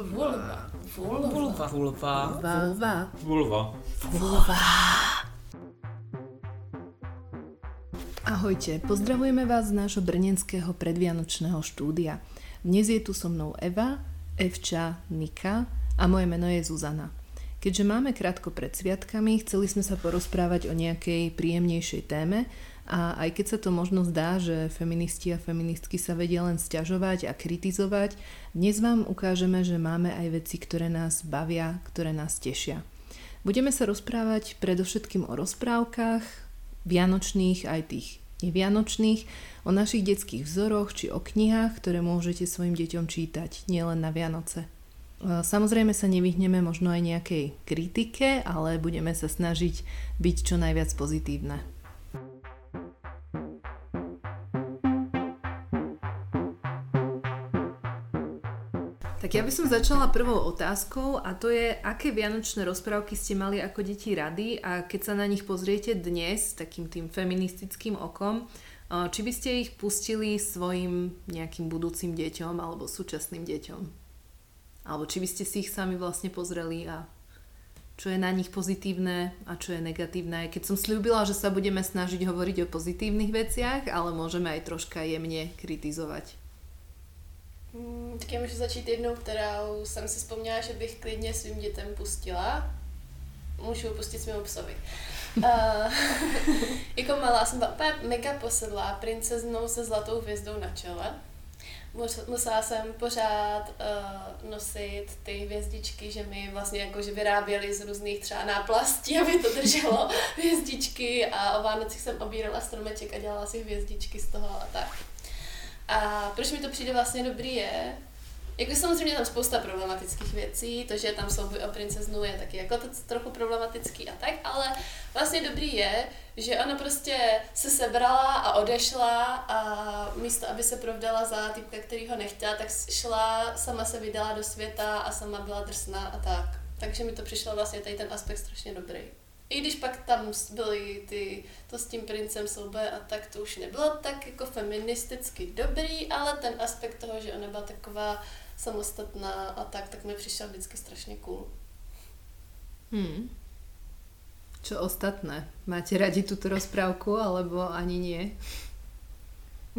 Vulva. Vulva. Vulva. Vulva. Vulva. Vulva. Ahojte, pozdravujeme vás z nášho brnenského predvianočného štúdia. Dnes je tu so mnou Eva, Evča, Nika a moje meno je Zuzana. Keďže máme krátko pred sviatkami, chceli sme sa porozprávať o nejakej príjemnejšej téme a aj keď sa to možno zdá, že feministi a feministky sa vedia len stiažovať a kritizovať, dnes vám ukážeme, že máme aj veci, ktoré nás bavia, ktoré nás tešia. Budeme sa rozprávať predovšetkým o rozprávkach, vianočných aj tých nevianočných, o našich detských vzoroch či o knihách, ktoré môžete svojim deťom čítať nielen na Vianoce. E, samozrejme sa nevyhneme možno aj nejakej kritike, ale budeme sa snažiť byť čo najviac pozitívne. Tak ja by som začala prvou otázkou a to je, aké vianočné rozprávky ste mali ako deti rady a keď sa na nich pozriete dnes takým tým feministickým okom, či by ste ich pustili svojim nejakým budúcim deťom alebo súčasným deťom? Alebo či by ste si ich sami vlastne pozreli a čo je na nich pozitívne a čo je negatívne. Keď som slúbila, že sa budeme snažiť hovoriť o pozitívnych veciach, ale môžeme aj troška jemne kritizovať. Hmm, tak já můžu začít jednou, kterou jsem si vzpomněla, že bych klidně svým dětem pustila. Můžu pustit svému psovi. uh, jako malá jsem byla úplně mega posedlá princeznou se zlatou hvězdou na čele. Musela jsem pořád uh, nosit ty hvězdičky, že mi vlastně jako, že vyráběli z různých třeba náplastí, aby to drželo hvězdičky a o Vánocích jsem obírala stromeček a dělala si hvězdičky z toho a tak. A proč mi to přijde vlastně dobrý je, jako samozřejmě tam spousta problematických věcí, to, že tam souboj o princeznu je taky jako to trochu problematický a tak, ale vlastně dobrý je, že ona prostě se sebrala a odešla a místo, aby se provdala za typka, který ho nechtěla, tak šla, sama se vydala do světa a sama byla drsná a tak. Takže mi to přišlo vlastně tady ten aspekt strašně dobrý. I když pak tam byly ty, to s tím princem souboje a tak, to už nebylo tak jako feministicky dobrý, ale ten aspekt toho, že ona byla taková samostatná a tak, tak mi přišel vždycky strašně cool. Hmm. Čo ostatné? Máte rádi tuto rozprávku, alebo ani nie?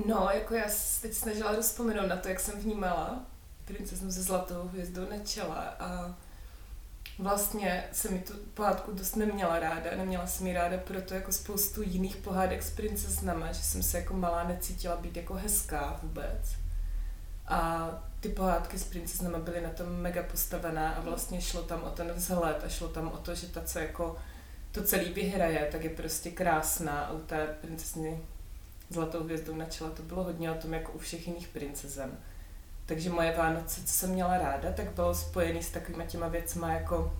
No, jako já se teď snažila rozpomenout na to, jak jsem vnímala princeznu ze zlatou hvězdou na čele a vlastně se mi tu pohádku dost neměla ráda. Neměla jsem ji ráda proto jako spoustu jiných pohádek s princeznama, že jsem se jako malá necítila být jako hezká vůbec. A ty pohádky s princeznama byly na tom mega postavené a vlastně šlo tam o ten vzhled a šlo tam o to, že ta, co jako to celý vyhraje, tak je prostě krásná a u té princezny zlatou hvězdou na čele to bylo hodně o tom, jako u všech jiných princezen. Takže moje Vánoce, co jsem měla ráda, tak bylo spojený s takovými těma věcma jako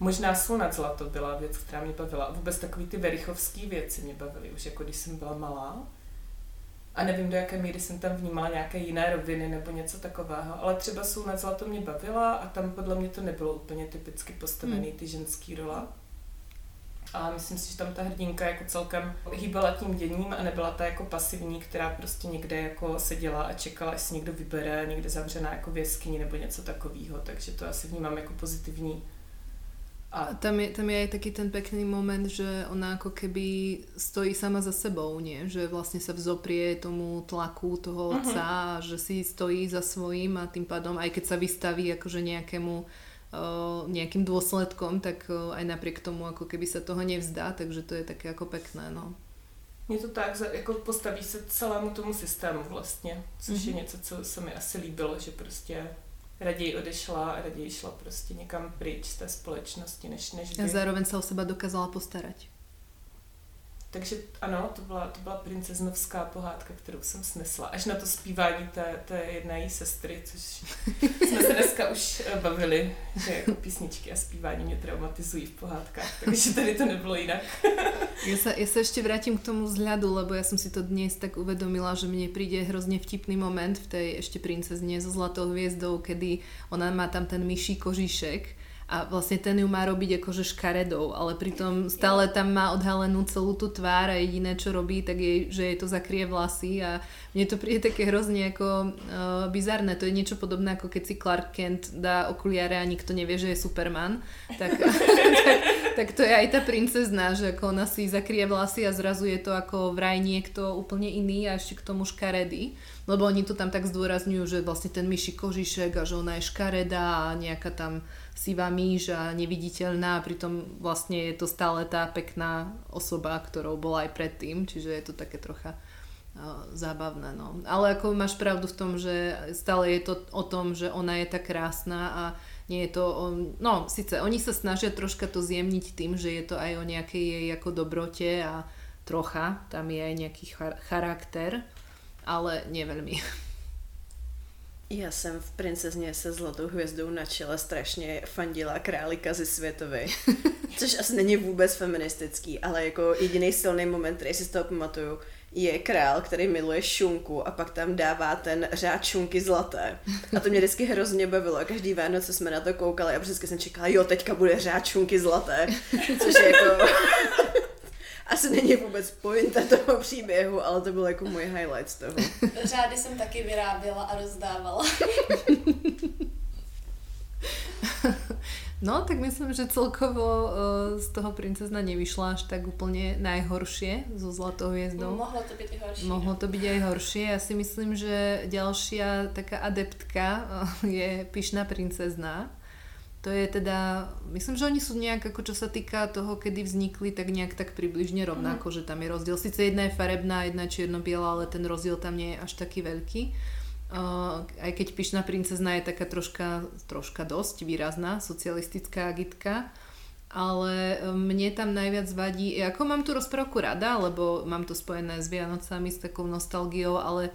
Možná slunec zlato byla věc, která mě bavila. A vůbec takový ty verichovský věci mě bavily už jako když jsem byla malá. A nevím, do jaké míry jsem tam vnímala nějaké jiné roviny nebo něco takového. Ale třeba slunec zlato mě bavila a tam podle mě to nebylo úplně typicky postavený hmm. ty ženský rola. A myslím si, že tam ta hrdinka jako celkem hýbala tím děním a nebyla ta jako pasivní, která prostě někde jako seděla a čekala, až si někdo vybere, někde zavřená jako v jeskyni nebo něco takového. Takže to asi vnímám jako pozitivní a tam je, tam je aj taký ten pekný moment, že ona ako keby stojí sama za sebou, nie? Že vlastne sa vzoprie tomu tlaku toho otca a že si stojí za svojím a tým pádom aj keď sa vystaví akože nejakému nejakým dôsledkom, tak aj napriek tomu ako keby sa toho nevzdá, takže to je také ako pekné, no. Je to tak, jako postaví se celému tomu systému vlastně, což mm-hmm. je mhm. něco, co se mi asi líbilo, že prostě raději odešla a raději šla prostě někam pryč z té společnosti, než než by... A zároveň se o seba dokázala postarat. Takže ano, to byla, to byla princeznovská pohádka, kterou jsem snesla. Až na to zpívání té, té jedné její sestry, což jsme se dneska už eh, bavili, že jako písničky a zpívání mě traumatizují v pohádkách, takže tady to nebylo jinak. ja, sa, ja sa ešte vrátim k tomu vzhľadu, lebo ja som si to dnes tak uvedomila, že mne príde hrozne vtipný moment v tej ešte princezne so zlatou hviezdou, kedy ona má tam ten myší kožišek a vlastne ten ju má robiť akože škaredou, ale pritom stále tam má odhalenú celú tú tvár a jediné, čo robí, tak je, že jej to zakrie vlasy a mne to príde také hrozne ako uh, bizarné. To je niečo podobné, ako keď si Clark Kent dá okuliare a nikto nevie, že je Superman. Tak, tak, tak to je aj tá princezna, že ako ona si zakrie vlasy a zrazu je to ako vraj niekto úplne iný a ešte k tomu škaredý. Lebo oni to tam tak zdôrazňujú, že vlastne ten myši kožišek a že ona je škaredá a nejaká tam sivá myš a neviditeľná a pritom vlastne je to stále tá pekná osoba, ktorou bola aj predtým, čiže je to také trocha uh, zábavné. No. Ale ako máš pravdu v tom, že stále je to o tom, že ona je tak krásna a nie je to, o, no síce oni sa snažia troška to zjemniť tým, že je to aj o nejakej jej ako dobrote a trocha, tam je aj nejaký char- charakter, ale nie veľmi. Já jsem v Princezně se zlatou hvězdou na čele strašně fandila králi Kazy Světovi, což asi není vůbec feministický, ale jako jediný silný moment, který si z toho pamatuju, je král, který miluje šunku a pak tam dává ten řád šunky zlaté. A to mě vždycky hrozně bavilo. Každý Vánoce jsme na to koukali a vždycky jsem čekala, jo, teďka bude řád šunky zlaté. Což je jako asi není vůbec pointa toho příběhu, ale to byl jako můj highlight z toho. Řády jsem taky vyráběla a rozdávala. No, tak myslím, že celkovo uh, z toho princezna nevyšla až tak úplne najhoršie zo Zlatou hviezdou. Mohlo to byť i horšie. Mohlo to byť aj horšie. Ja si myslím, že ďalšia taká adeptka uh, je Pyšná princezna to je teda, myslím, že oni sú nejak, ako čo sa týka toho, kedy vznikli, tak nejak tak približne rovnako, mm. že tam je rozdiel. Sice jedna je farebná, jedna čierno-biela, ale ten rozdiel tam nie je až taký veľký. Uh, aj keď Pyšná princezna je taká troška, troška dosť výrazná, socialistická agitka, ale mne tam najviac vadí, ako mám tú rozprávku rada, lebo mám to spojené s Vianocami, s takou nostalgiou, ale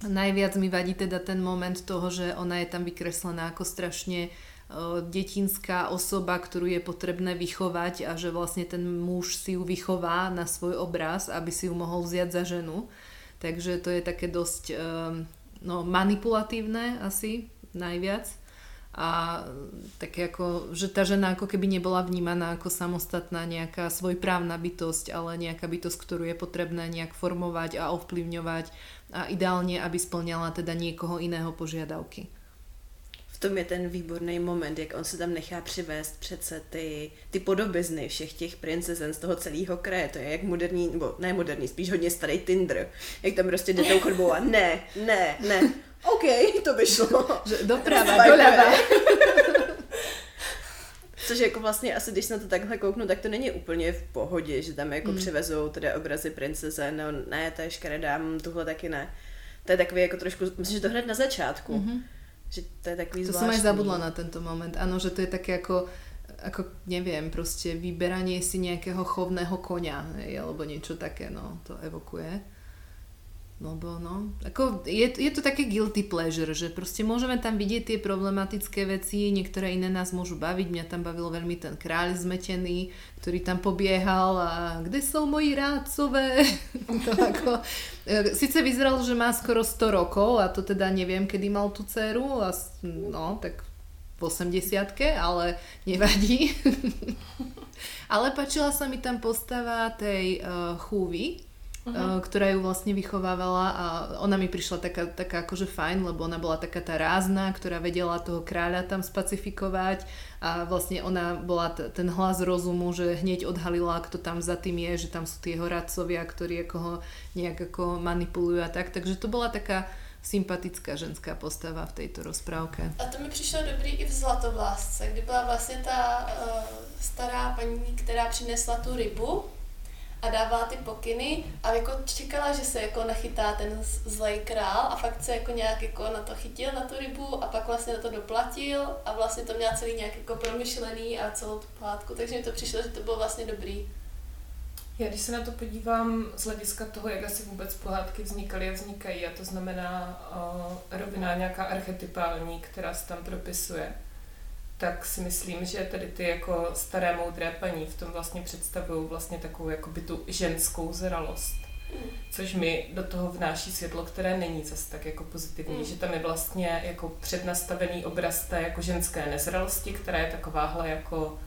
najviac mi vadí teda ten moment toho, že ona je tam vykreslená ako strašne uh, detinská osoba, ktorú je potrebné vychovať a že vlastne ten muž si ju vychová na svoj obraz, aby si ju mohol vziať za ženu. Takže to je také dosť no, manipulatívne asi najviac. A také ako, že tá žena ako keby nebola vnímaná ako samostatná nejaká svojprávna bytosť, ale nejaká bytosť, ktorú je potrebné nejak formovať a ovplyvňovať a ideálne, aby splňala teda niekoho iného požiadavky tom je ten výborný moment, jak on se tam nechá přivést přece ty, ty podobizny všech těch princezen z toho celého kraje. To je jak moderní, nebo ne moderní, spíš hodně starý Tinder. Jak tam prostě jde tou chodbou a ne, ne, ne. OK, to by šlo. Doprava, doleva. Což jako vlastně asi, když na to takhle kouknu, tak to není úplně v pohodě, že tam jako mm. přivezou teda obrazy princeze, no ne, to je škaredá, tuhle taky ne. To je takový jako trošku, myslím, že to hned na začátku. Mm-hmm že to je takový To som aj zabudla na tento moment. Áno, že to je také ako, ako neviem, proste vyberanie si nejakého chovného konia, alebo niečo také, no, to evokuje. Lebo no, ako je, je to také guilty pleasure, že proste môžeme tam vidieť tie problematické veci, niektoré iné nás môžu baviť, mňa tam bavil veľmi ten kráľ zmetený, ktorý tam pobiehal a kde sú moji rádcové? to ako, e, Sice vyzeral, že má skoro 100 rokov a to teda neviem, kedy mal tú dceru a no, tak v 80 ale nevadí. ale páčila sa mi tam postava tej uh, chúvy, uh-huh. ktorá ju vlastne vychovávala a ona mi prišla taká, taká akože fajn, lebo ona bola taká tá rázna, ktorá vedela toho kráľa tam spacifikovať a vlastne ona bola t- ten hlas rozumu, že hneď odhalila, kto tam za tým je, že tam sú tie radcovia, ktorí ako ho nejak ako manipulujú a tak, takže to bola taká sympatická ženská postava v tejto rozprávke. A to mi přišlo dobrý i v Zlatovlásce, kdy byla vlastně ta uh, stará paní, která přinesla tu rybu a dávala ty pokyny a jako čekala, že se jako nachytá ten zlej král a fakt se jako nějak jako na to chytil, na tu rybu a pak vlastně na to doplatil a vlastně to měla celý nějak jako promyšlený a celou tu pohádku, takže mi to přišlo, že to bylo vlastně dobrý. Já když se na to podívám z hlediska toho, jak asi vůbec pohádky vznikaly a vznikají, a to znamená uh, rovina nějaká archetypální, která se tam propisuje, tak si myslím, že tady ty jako staré moudré paní v tom vlastně představují vlastně takovou jako by tu ženskou zralost. Což mi do toho vnáší světlo, které není zase tak jako pozitivní, mm. že tam je vlastně jako přednastavený obraz té jako ženské nezralosti, která je takováhle jako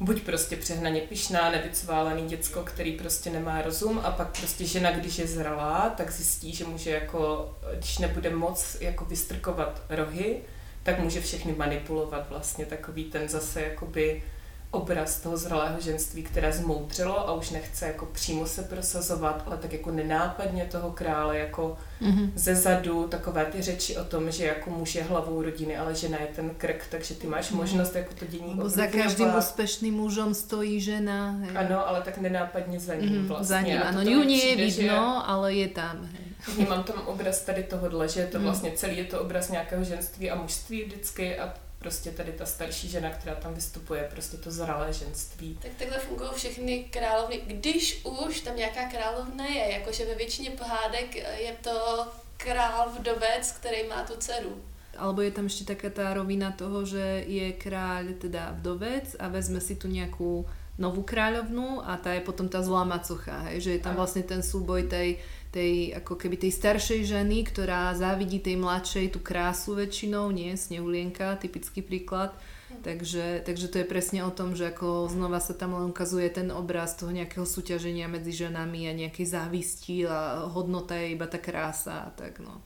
buď prostě přehnaně pišná, nevycválený děcko, který prostě nemá rozum a pak prostě žena, když je zralá, tak zjistí, že může jako, když nebude moc jako vystrkovat rohy, tak může všechny manipulovat vlastně takový ten zase jakoby obraz toho zralého ženství, které zmoudřelo a už nechce jako přímo se prosazovat, ale tak jako nenápadně toho krále jako mm-hmm. ze zadu, takové ty řeči o tom, že jako muž je hlavou rodiny, ale žena je ten krk, takže ty máš mm-hmm. možnost jako to dění Bo za každým úspěšným mužem stojí žena. Hej. Ano, ale tak nenápadně za ním mm-hmm, vlastně. Za ním, ano, ju nie je vidno, že... ale je tam. Hej. Vnímám tam obraz tady tohohle, že je to mm. vlastně celý je to obraz nějakého ženství a mužství vždycky a prostě tady ta starší žena, která tam vystupuje, prostě to zralé ženství. Tak takhle fungují všechny královny. Když už tam nějaká královna je, jakože ve většině pohádek je to král vdovec, který má tu dceru. Alebo je tam ještě taká ta rovina toho, že je král teda vdovec a vezme si tu nějakou novú kráľovnu a tá je potom tá zlá macocha, hej? že je tam vlastne ten súboj tej tej, ako keby tej staršej ženy, ktorá závidí tej mladšej tú krásu väčšinou, nie, Snehulienka, typický príklad. Takže, takže to je presne o tom, že ako znova sa tam len ukazuje ten obraz toho nejakého súťaženia medzi ženami a nejakej závisti a hodnota je iba tá krása a tak no.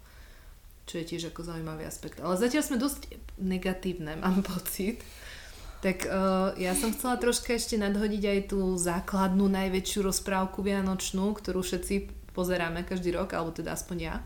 Čo je tiež ako zaujímavý aspekt. Ale zatiaľ sme dosť negatívne, mám pocit. Tak uh, ja som chcela troška ešte nadhodiť aj tú základnú najväčšiu rozprávku vianočnú, ktorú všetci pozeráme každý rok, alebo teda aspoň ja.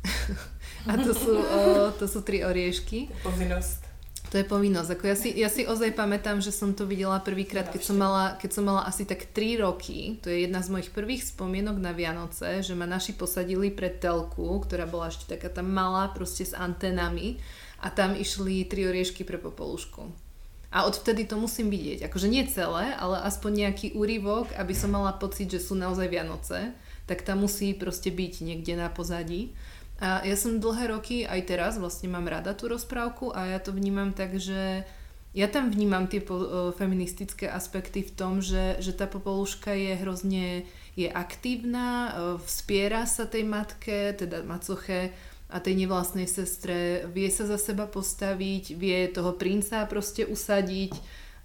a to sú, o, to sú tri oriešky. Povinnosť. To je povinnosť. Ako ja, si, ja si ozaj pamätám, že som to videla prvýkrát, keď som, mala, keď som mala asi tak 3 roky. To je jedna z mojich prvých spomienok na Vianoce, že ma naši posadili pred telku, ktorá bola ešte taká tam malá, proste s antenami a tam išli tri oriešky pre popolušku. A odvtedy to musím vidieť. Akože nie celé, ale aspoň nejaký úryvok, aby som mala pocit, že sú naozaj Vianoce tak tam musí proste byť niekde na pozadí. A ja som dlhé roky, aj teraz vlastne mám rada tú rozprávku a ja to vnímam tak, že ja tam vnímam tie po, feministické aspekty v tom, že, že tá popoluška je hrozne je aktívna, vspiera sa tej matke, teda macoche a tej nevlastnej sestre, vie sa za seba postaviť, vie toho princa proste usadiť,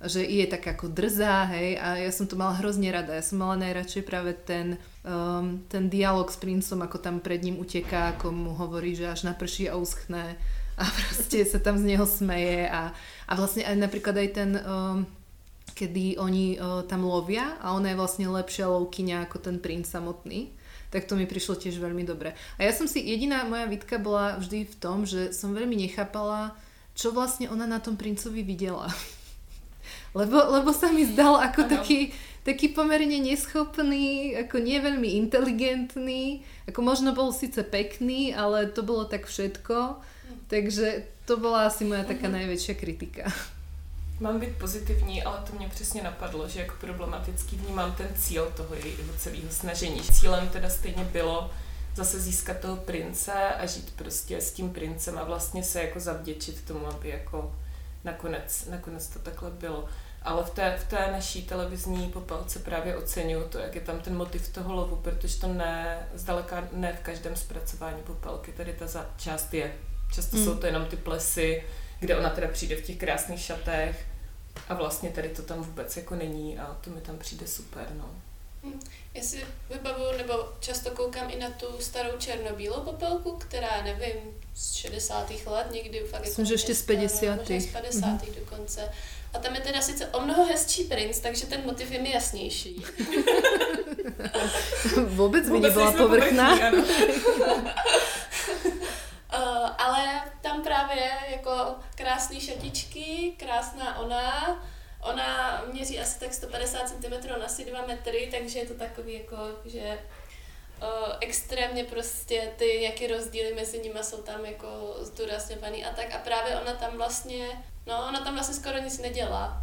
že je tak ako drzá, hej, a ja som to mala hrozne rada. Ja som mala najradšej práve ten, um, ten dialog s princom, ako tam pred ním uteká, ako mu hovorí, že až naprší a uschne a proste sa tam z neho smeje a, a vlastne aj napríklad aj ten um, kedy oni uh, tam lovia a ona je vlastne lepšia lovkyňa ako ten princ samotný tak to mi prišlo tiež veľmi dobre. A ja som si, jediná moja výtka bola vždy v tom, že som veľmi nechápala, čo vlastne ona na tom princovi videla. Lebo, lebo sa mi zdal ako taký, taký pomerne neschopný, ako nie veľmi inteligentný, ako možno bol síce pekný, ale to bolo tak všetko. Takže to byla asi moja taká uh-huh. najväčšia kritika. Mám být pozitivní, ale to mě přesně napadlo, že jako problematický vnímám ten cíl toho jejího celého snažení. Cílem teda stejně bylo zase získat toho prince a žít prostě s tím princem a vlastně se jako zavděčit tomu, aby jako nakonec, nakonec to takhle bylo. Ale v té, v té naší televizní popelce právě oceňuju to, jak je tam ten motiv toho lovu, protože to ne, zdaleka ne v každém zpracování popelky, tady ta za, část je. Často hmm. jsou to jenom ty plesy, kde ona teda přijde v těch krásných šatech a vlastně tady to tam vůbec jako není a to mi tam přijde super, no. Hmm. Já si vybavuju, nebo často koukám i na tu starou černobílou popelku, která, nevím, z 60. let někdy fakt Myslím, jako že ještě z 50. Možná z 50. Mm-hmm. dokonce. A tam je teda sice o mnoho hezčí princ, takže ten motiv je mi jasnější. Vůbec by nebyla povrchná. uh, ale tam právě jako krásné šatičky, krásná ona, ona měří asi tak 150 cm na asi 2 metry, takže je to takový jako, že uh, extrémně prostě ty nějaké rozdíly mezi nimi jsou tam jako zdůrazňovaný a tak a právě ona tam vlastně, no ona tam vlastně skoro nic nedělá.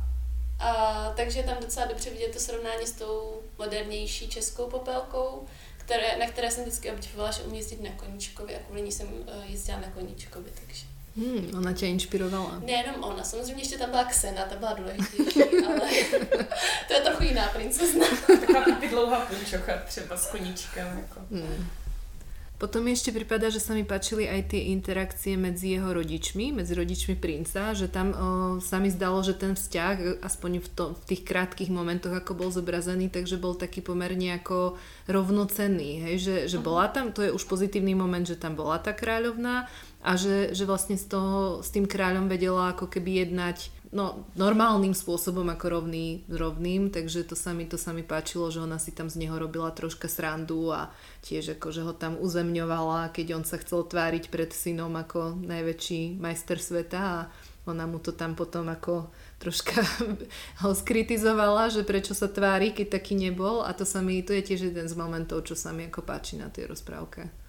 A, takže je tam docela dobře vidět to srovnání s tou modernější českou popelkou, které, na které jsem vždycky obdivovala, že umí jezdit na koníčkovi a kvůli ní jsem uh, jezdila na koníčkovi, takže. Hmm, ona tě inšpirovala. Nejenom ona, samozřejmě ještě tam byla Xena, ta byla důležitější, ale to je trochu jiná princezna. Taková dlouhá punčocha třeba s koníčkem. Jako. Hmm. Potom mi ešte prípada, že sa mi páčili aj tie interakcie medzi jeho rodičmi, medzi rodičmi princa, že tam o, sa mi zdalo, že ten vzťah, aspoň v, to, v tých krátkých momentoch, ako bol zobrazený, takže bol taký pomerne ako rovnocenný, hej? Že, že bola tam, to je už pozitívny moment, že tam bola tá kráľovná a že, že vlastne z toho, s tým kráľom vedela ako keby jednať no, normálnym spôsobom ako rovný rovným, takže to sa, mi, to sa mi páčilo, že ona si tam z neho robila troška srandu a tiež ako, že ho tam uzemňovala, keď on sa chcel tváriť pred synom ako najväčší majster sveta a ona mu to tam potom ako troška ho skritizovala, že prečo sa tvári, keď taký nebol a to sa mi, to je tiež jeden z momentov, čo sa mi ako páči na tej rozprávke.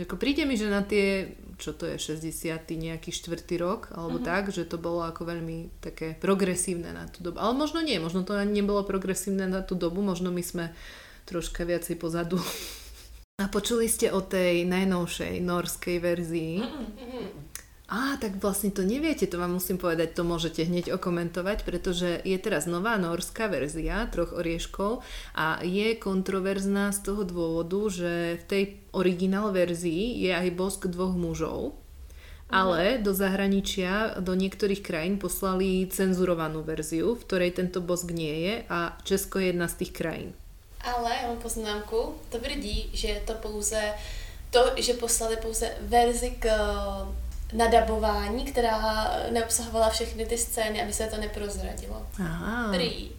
Jako príde mi, že na tie, čo to je, 60. nejaký štvrtý rok, alebo uh-huh. tak, že to bolo ako veľmi také progresívne na tú dobu. Ale možno nie, možno to ani nebolo progresívne na tú dobu, možno my sme troška viacej pozadu. A počuli ste o tej najnovšej norskej verzii? Uh-huh. Á, tak vlastne to neviete, to vám musím povedať, to môžete hneď okomentovať, pretože je teraz nová norská verzia troch orieškov a je kontroverzná z toho dôvodu, že v tej originál verzii je aj bosk dvoch mužov, ale do zahraničia, do niektorých krajín poslali cenzurovanú verziu, v ktorej tento bosk nie je a Česko je jedna z tých krajín. Ale já mám poznámku, tvrdí, že je to pouze to, že poslali pouze verzi k nadabování, která neobsahovala všechny ty scény, aby se to neprozradilo. Aha. Prý.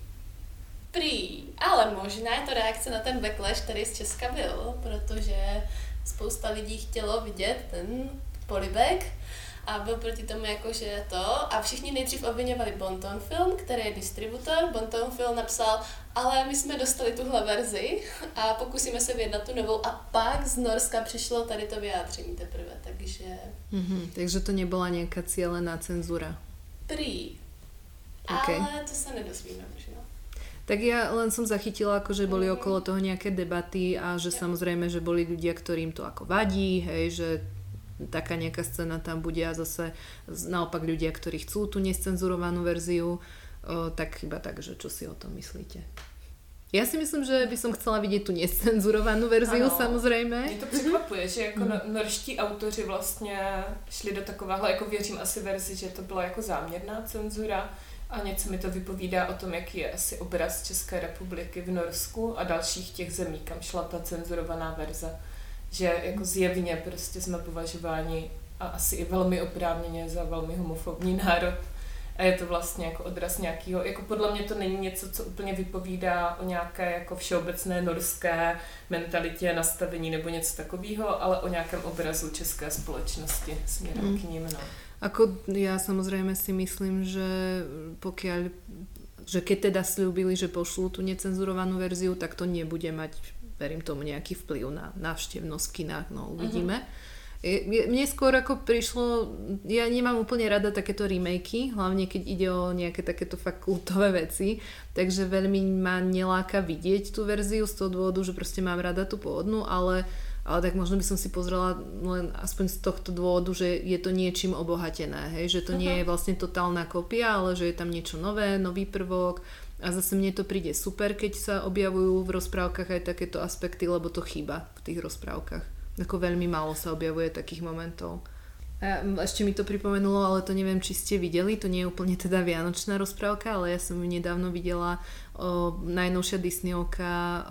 Prý. Ale možná je to reakce na ten backlash, který z Česka byl, protože spousta lidí chtělo vidět ten polibek a byl proti tomu jako, že to. A všichni nejdřív obvinovali Bonton Film, který je distributor. Bonton Film napsal, ale my jsme dostali tuhle verzi a pokusíme se vyjednat tu novou. A pak z Norska přišlo tady to vyjádření teprve, takže... Mm-hmm, takže to nebyla nějaká cílená cenzura. Prý. Okay. Ale to se nedozvíme možná. Tak ja len som zachytila, ako že boli mhm. okolo toho nejaké debaty a že samozrejme, že boli ľudia, ktorým to ako vadí, hej, že taká nejaká scéna tam bude a zase naopak ľudia, ktorí chcú tú nescenzurovanú verziu, o, tak iba tak, že čo si o tom myslíte. Já si myslím, že by som chcela vidět tu nescenzurovanou verziu ano, samozřejmě. Mě to překvapuje, že jako no, norští autoři vlastně šli do takového, jako věřím asi verzi, že to byla jako záměrná cenzura a něco mi to vypovídá o tom, jaký je asi obraz České republiky v Norsku a dalších těch zemí, kam šla ta cenzurovaná verze že jako zjevně prostě jsme považováni a asi i velmi oprávněně za velmi homofobní národ. A je to vlastně jako odraz nějakého, jako podle mě to není něco, co úplně vypovídá o nějaké jako všeobecné norské mentalitě, nastavení nebo něco takového, ale o nějakém obrazu české společnosti směrem mm. k ním. No. Ako ja samozrejme si myslím, že pokiaľ že keď teda slúbili, že pošlú tú necenzurovanú verziu, tak to nebude mať verím tomu, nejaký vplyv na návštevnosť v kinách, no uvidíme. Uh-huh. Mne skôr ako prišlo, ja nemám úplne rada takéto remakey, hlavne keď ide o nejaké takéto fakt kultové veci, takže veľmi ma neláka vidieť tú verziu z toho dôvodu, že proste mám rada tú pôvodnú, ale ale tak možno by som si pozrela len aspoň z tohto dôvodu, že je to niečím obohatené, hej? že to uh-huh. nie je vlastne totálna kopia, ale že je tam niečo nové, nový prvok, a zase mne to príde super, keď sa objavujú v rozprávkach aj takéto aspekty, lebo to chýba v tých rozprávkach. Ako veľmi málo sa objavuje takých momentov. A ešte mi to pripomenulo, ale to neviem, či ste videli, to nie je úplne teda vianočná rozprávka, ale ja som ju nedávno videla o, najnovšia Disneyovka o,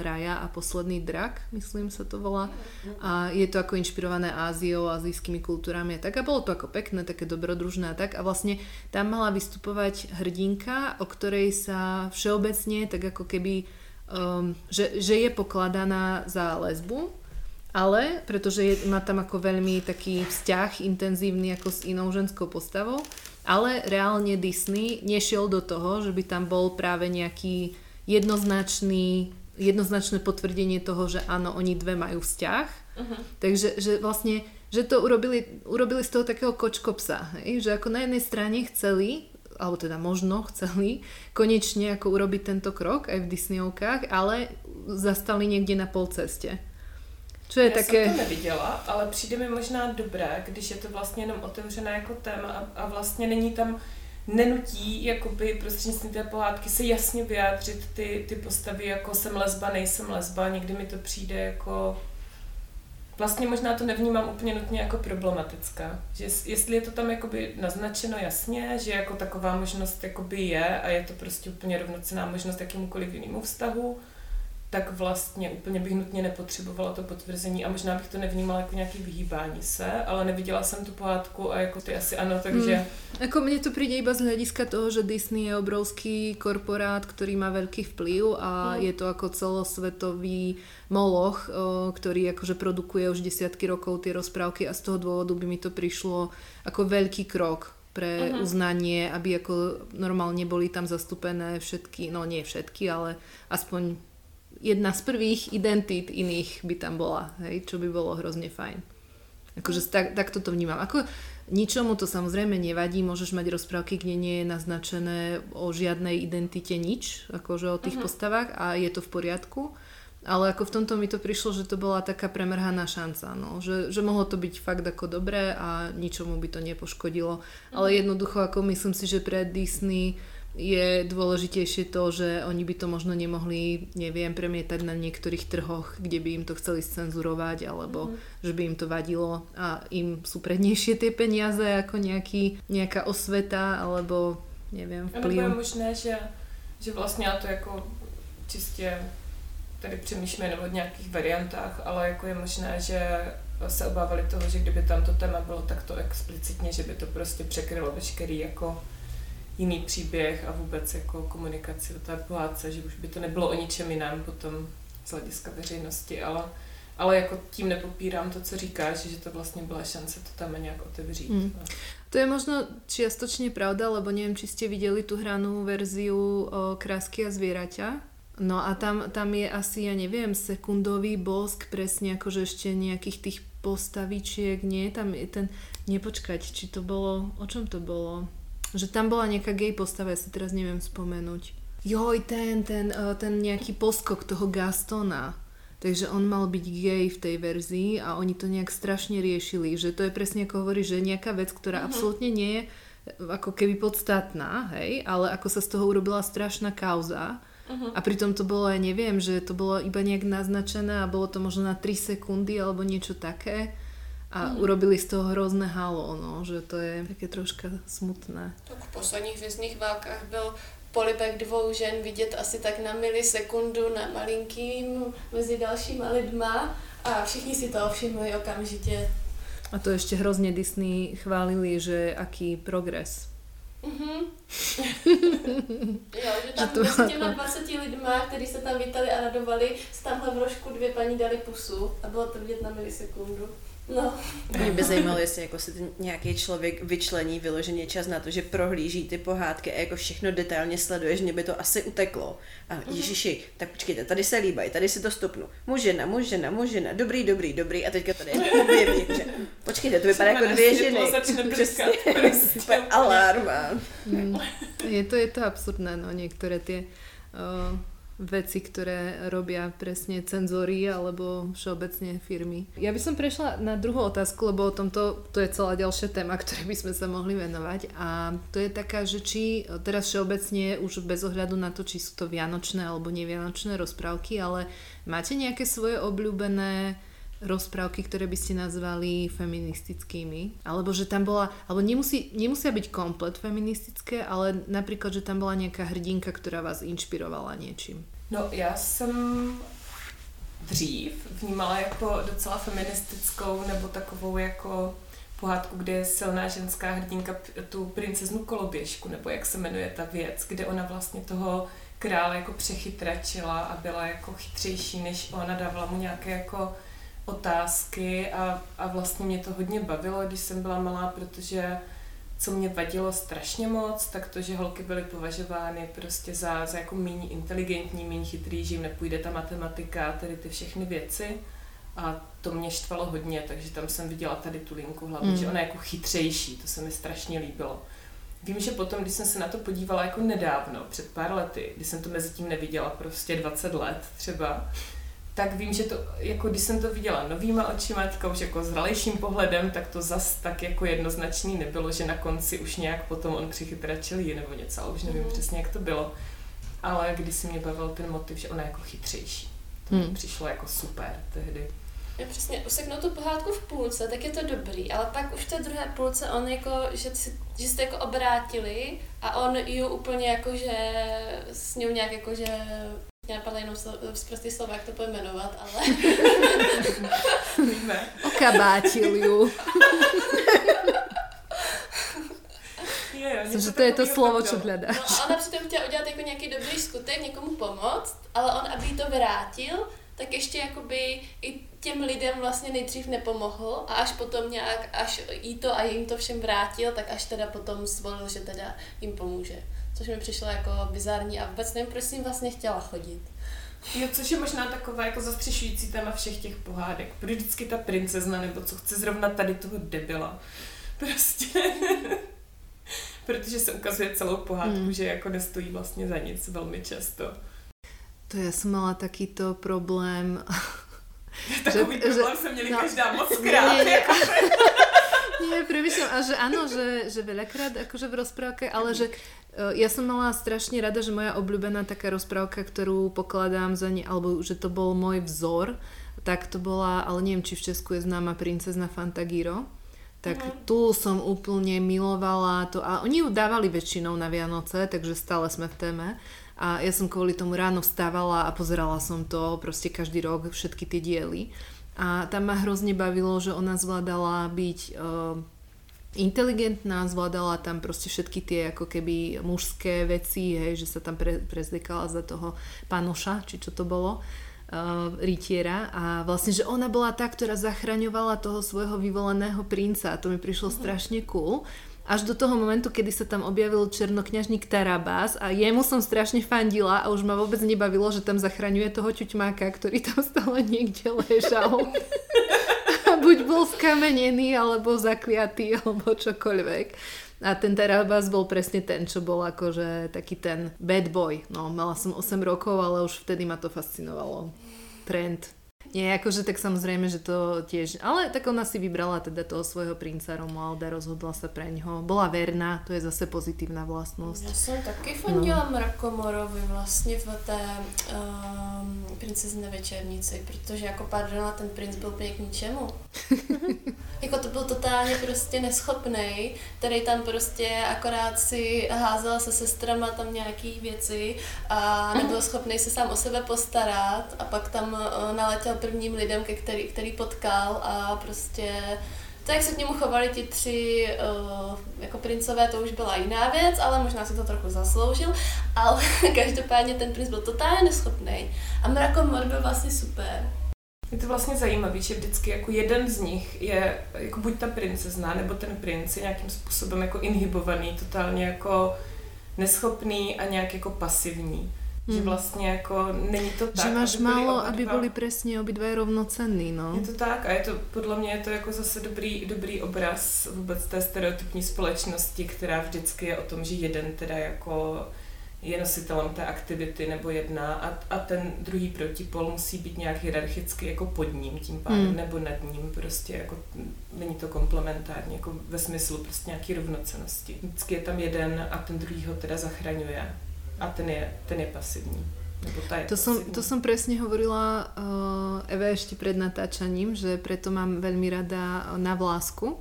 Raja a posledný drak, myslím sa to volá. A je to ako inšpirované Áziou, azijskými kultúrami a tak. A bolo to ako pekné, také dobrodružné a tak. A vlastne tam mala vystupovať hrdinka, o ktorej sa všeobecne tak ako keby, um, že, že je pokladaná za lesbu, ale pretože je, má tam ako veľmi taký vzťah intenzívny ako s inou ženskou postavou, ale reálne Disney nešiel do toho, že by tam bol práve nejaký jednoznačný jednoznačné potvrdenie toho, že áno, oni dve majú vzťah. Uh-huh. Takže že vlastne, že to urobili, urobili z toho takého kočkopsa, hej? že ako na jednej strane chceli, alebo teda možno chceli, konečne ako urobiť tento krok aj v Disneyovkách, ale zastali niekde na pol ceste. Čo je Já také... jsem to neviděla, ale přijde mi možná dobré, když je to vlastně jenom otevřené jako téma a, a vlastně není tam nenutí jakoby prostřednictvím té pohádky se jasně vyjádřit ty, ty postavy jako jsem lesba, nejsem lesba, někdy mi to přijde jako vlastně možná to nevnímám úplně nutně jako problematická. Že jestli je to tam jakoby naznačeno jasně, že jako taková možnost jakoby je a je to prostě úplně rovnocená možnost jakémukoliv jinému vztahu, tak vlastně úplně bych nutně nepotřebovala to potvrzení a možná bych to nevnímala jako nějaký vyhýbání se, ale neviděla jsem tu pohádku a jako ty asi ano, takže... Mm. Ako mne to príde iba z hľadiska toho, že Disney je obrovský korporát, ktorý má veľký vplyv a mm. je to ako celosvetový moloch, ktorý akože produkuje už desiatky rokov tie rozprávky a z toho dôvodu by mi to prišlo ako veľký krok pre uh-huh. uznanie, aby ako normálne boli tam zastúpené všetky, no nie všetky, ale aspoň jedna z prvých identít iných by tam bola, hej, čo by bolo hrozne fajn. Akože tak, tak toto vnímam. Ako ničomu to samozrejme nevadí, môžeš mať rozprávky, kde nie je naznačené o žiadnej identite nič, akože o tých uh-huh. postavách a je to v poriadku. Ale ako v tomto mi to prišlo, že to bola taká premrhaná šanca, no. že, že mohlo to byť fakt ako dobré a ničomu by to nepoškodilo. Uh-huh. Ale jednoducho ako myslím si, že pre Disney je dôležitejšie to, že oni by to možno nemohli, neviem, premietať na niektorých trhoch, kde by im to chceli scenzurovať, alebo mm. že by im to vadilo a im sú prednejšie tie peniaze ako nejaký, nejaká osveta, alebo neviem, vplyv. Nebo je možné, že, že vlastně já to jako čistě tady přemýšlím o nějakých variantách, ale jako je možné, že se obávali toho, že kdyby tam to téma bylo takto explicitně, že by to prostě překrylo veškerý jako jiný příběh a vůbec jako komunikaci o té pohádce, že už by to nebylo o ničem jiném potom z hlediska veřejnosti, ale, ale jako tím nepopírám to, co říkáš, že to vlastně byla šance to tam nějak otevřít. Mm. To je možno čiastočne pravda, lebo neviem, či ste videli tú hranú verziu o Krásky a zvieraťa. No a tam, tam je asi, ja neviem, sekundový bosk, presne akože ešte nejakých tých postavičiek, nie, tam je ten, nepočkať, či to bolo, o čom to bolo? Že tam bola nejaká gay postava, ja si teraz neviem spomenúť. Joj, ten, ten, eh, ten nejaký poskok toho Gastona. Takže on mal byť gay v tej verzii a oni to nejak strašne riešili. Že to je presne ako hovorí, že nejaká vec, ktorá uh-huh. absolútne nie je eh, ako keby podstatná, hej, ale ako sa z toho urobila strašná kauza. Uh-huh. A pritom to bolo, ja neviem, že to bolo iba nejak naznačené a bolo to možno na 3 sekundy alebo niečo také a mm. urobili z toho hrozné halo, no, že to je také troška smutné. Tak v posledních hvězdných válkách byl polibek dvou žen vidět asi tak na milisekundu na malinkým mezi dalšíma lidma a všichni si to všimli okamžitě. A to ještě hrozně Disney chválili, že aký progres. Mm-hmm. jo, že tam že to mezi těma 20 lidma, kteří se tam vítali a radovali, z tamhle v rožku dvě paní dali pusu a bylo to vidět na milisekundu. No. Mě by zajímalo, jestli jako si ten nějaký člověk vyčlení vyloženě čas na to, že prohlíží ty pohádky a jako všechno detailně sleduješ, mě by to asi uteklo. A mhm. ježiši, tak počkejte, tady se líbají, tady si to stopnu. Mužena, mužena, mužena, dobrý, dobrý, dobrý. A teďka tady objeví, že počkejte, to vypadá jako dvě ženy. Přesně, alarm. Mm. Je to, je to absurdné, no, některé ty uh, veci, ktoré robia presne cenzory alebo všeobecne firmy. Ja by som prešla na druhú otázku, lebo o tomto to je celá ďalšia téma, ktorej by sme sa mohli venovať a to je taká, že či teraz všeobecne už bez ohľadu na to, či sú to vianočné alebo nevianočné rozprávky, ale máte nejaké svoje obľúbené rozprávky, ktoré by ste nazvali feministickými. Alebo že tam bola, alebo nemusí, nemusia byť komplet feministické, ale napríklad, že tam bola nejaká hrdinka, ktorá vás inšpirovala niečím. No já jsem dřív vnímala jako docela feministickou nebo takovou jako pohádku, kde je silná ženská hrdinka tu princeznu koloběžku, nebo jak se jmenuje ta věc, kde ona vlastně toho krále jako přechytračila a byla jako chytřejší než ona, dávala mu nějaké jako otázky a, a vlastně mě to hodně bavilo, když jsem byla malá, protože co mě vadilo strašně moc, tak to, že holky byly považovány prostě za, za jako méně inteligentní, méně chytrý, že jim nepůjde ta matematika, tedy ty všechny věci. A to mě štvalo hodně, takže tam jsem viděla tady tu linku hlavně, mm. že ona je jako chytřejší, to se mi strašně líbilo. Vím, že potom, když jsem se na to podívala jako nedávno, před pár lety, když jsem to mezi tím neviděla prostě 20 let třeba, tak vím, že to, jako když jsem to viděla novýma očima, teďka už jako zralejším pohledem, tak to zas tak jako jednoznačný nebylo, že na konci už nějak potom on přichytračil ji nebo něco, ale už nevím mm. přesně, jak to bylo. Ale když si mě bavil ten motiv, že ona je jako chytřejší. To mi mm. přišlo jako super tehdy. Já přesně, useknout tu pohádku v půlce, tak je to dobrý, ale pak už v té druhé půlce on jako, že, si, že jste jako obrátili a on ji úplně jako, že s ním nějak jako, že mě napadla jenom z prostý slova, jak to pojmenovat, ale... Víme. Okabátil ju. Myslím, že to je to slovo, co hledáš. No, ona přitom chtěla udělat jako nějaký dobrý skutek, někomu pomoct, ale on, aby jí to vrátil, tak ještě jakoby i těm lidem vlastně nejdřív nepomohl a až potom nějak, až jí to a jim to všem vrátil, tak až teda potom zvolil, že teda jim pomůže. Což mi přišlo jako bizarní a vůbec nevím, proč jsem vlastně chtěla chodit. Jo, což je možná takové jako zastřešující téma všech těch pohádek. Proč vždycky ta princezna, nebo co chce zrovna tady toho debila. Prostě. Protože se ukazuje celou pohádku, hmm. že jako nestojí vlastně za nic velmi často. To já jsem mala takýto problém. Takový že, problém že, jsem měli no, každá moc krát. Nie, nie, jako. Nie premyšľam, a že áno, že, že veľakrát akože v rozprávke, ale že uh, ja som mala strašne rada, že moja obľúbená taká rozprávka, ktorú pokladám za ne, alebo že to bol môj vzor, tak to bola, ale neviem, či v Česku je známa princezna Fantagiro tak uh-huh. tu som úplne milovala to a oni ju dávali väčšinou na Vianoce, takže stále sme v téme a ja som kvôli tomu ráno vstávala a pozerala som to proste každý rok, všetky tie diely. A tam ma hrozne bavilo, že ona zvládala byť uh, inteligentná, zvládala tam proste všetky tie ako keby mužské veci, hej, že sa tam pre, prezlikala za toho panoša, či čo to bolo uh, rytiera a vlastne, že ona bola tá, ktorá zachraňovala toho svojho vyvoleného princa a to mi prišlo uh-huh. strašne cool až do toho momentu, kedy sa tam objavil černokňažník Tarabás a jemu som strašne fandila a už ma vôbec nebavilo, že tam zachraňuje toho čuťmáka, ktorý tam stále niekde ležal. a buď bol skamenený, alebo zakliatý, alebo čokoľvek. A ten Tarabás bol presne ten, čo bol akože taký ten bad boy. No, mala som 8 rokov, ale už vtedy ma to fascinovalo. Trend nie, akože tak samozrejme, že to tiež... Ale tak ona si vybrala teda toho svojho princa Romualda, rozhodla sa pre ňoho. Bola verná, to je zase pozitívna vlastnosť. Já jsem taky fandila no. Mrakomorovi vlastně v té um, princezné večernici, protože jako pardon, ten princ byl úplně k ničemu. jako to byl totálně prostě neschopný, který tam prostě akorát si házel se sestrama tam nějaký věci a nebyl schopný se sám o sebe postarat a pak tam uh, naletěl prvním lidem, ke který, který potkal a prostě to, jak se k němu chovali ti tři uh, jako princové, to už byla jiná věc, ale možná si to trochu zasloužil, ale každopádně ten princ byl totálně neschopný a Mrakomor byl vlastně super. Je to vlastně zajímavé, že vždycky jako jeden z nich je jako buď ta princezna, nebo ten princ je nějakým způsobem jako inhibovaný, totálně jako neschopný a nějak jako pasivní. Hmm. Že vlastně jako není to tak. Že máš aby málo, aby byli přesně obidva rovnocenní, no. Je to tak a je to, podle mě je to jako zase dobrý, dobrý obraz vůbec té stereotypní společnosti, která vždycky je o tom, že jeden teda jako je nositelem té aktivity nebo jedna a, a ten druhý protipol musí být nějak hierarchicky jako pod ním tím pádem hmm. nebo nad ním, prostě jako není to komplementární, jako ve smyslu prostě nějaký rovnocenosti. Vždycky je tam jeden a ten druhý ho teda zachraňuje a ten je, ten je pasivní. To, som, to som presne hovorila uh, Eve ešte pred natáčaním, že preto mám veľmi rada na vlásku,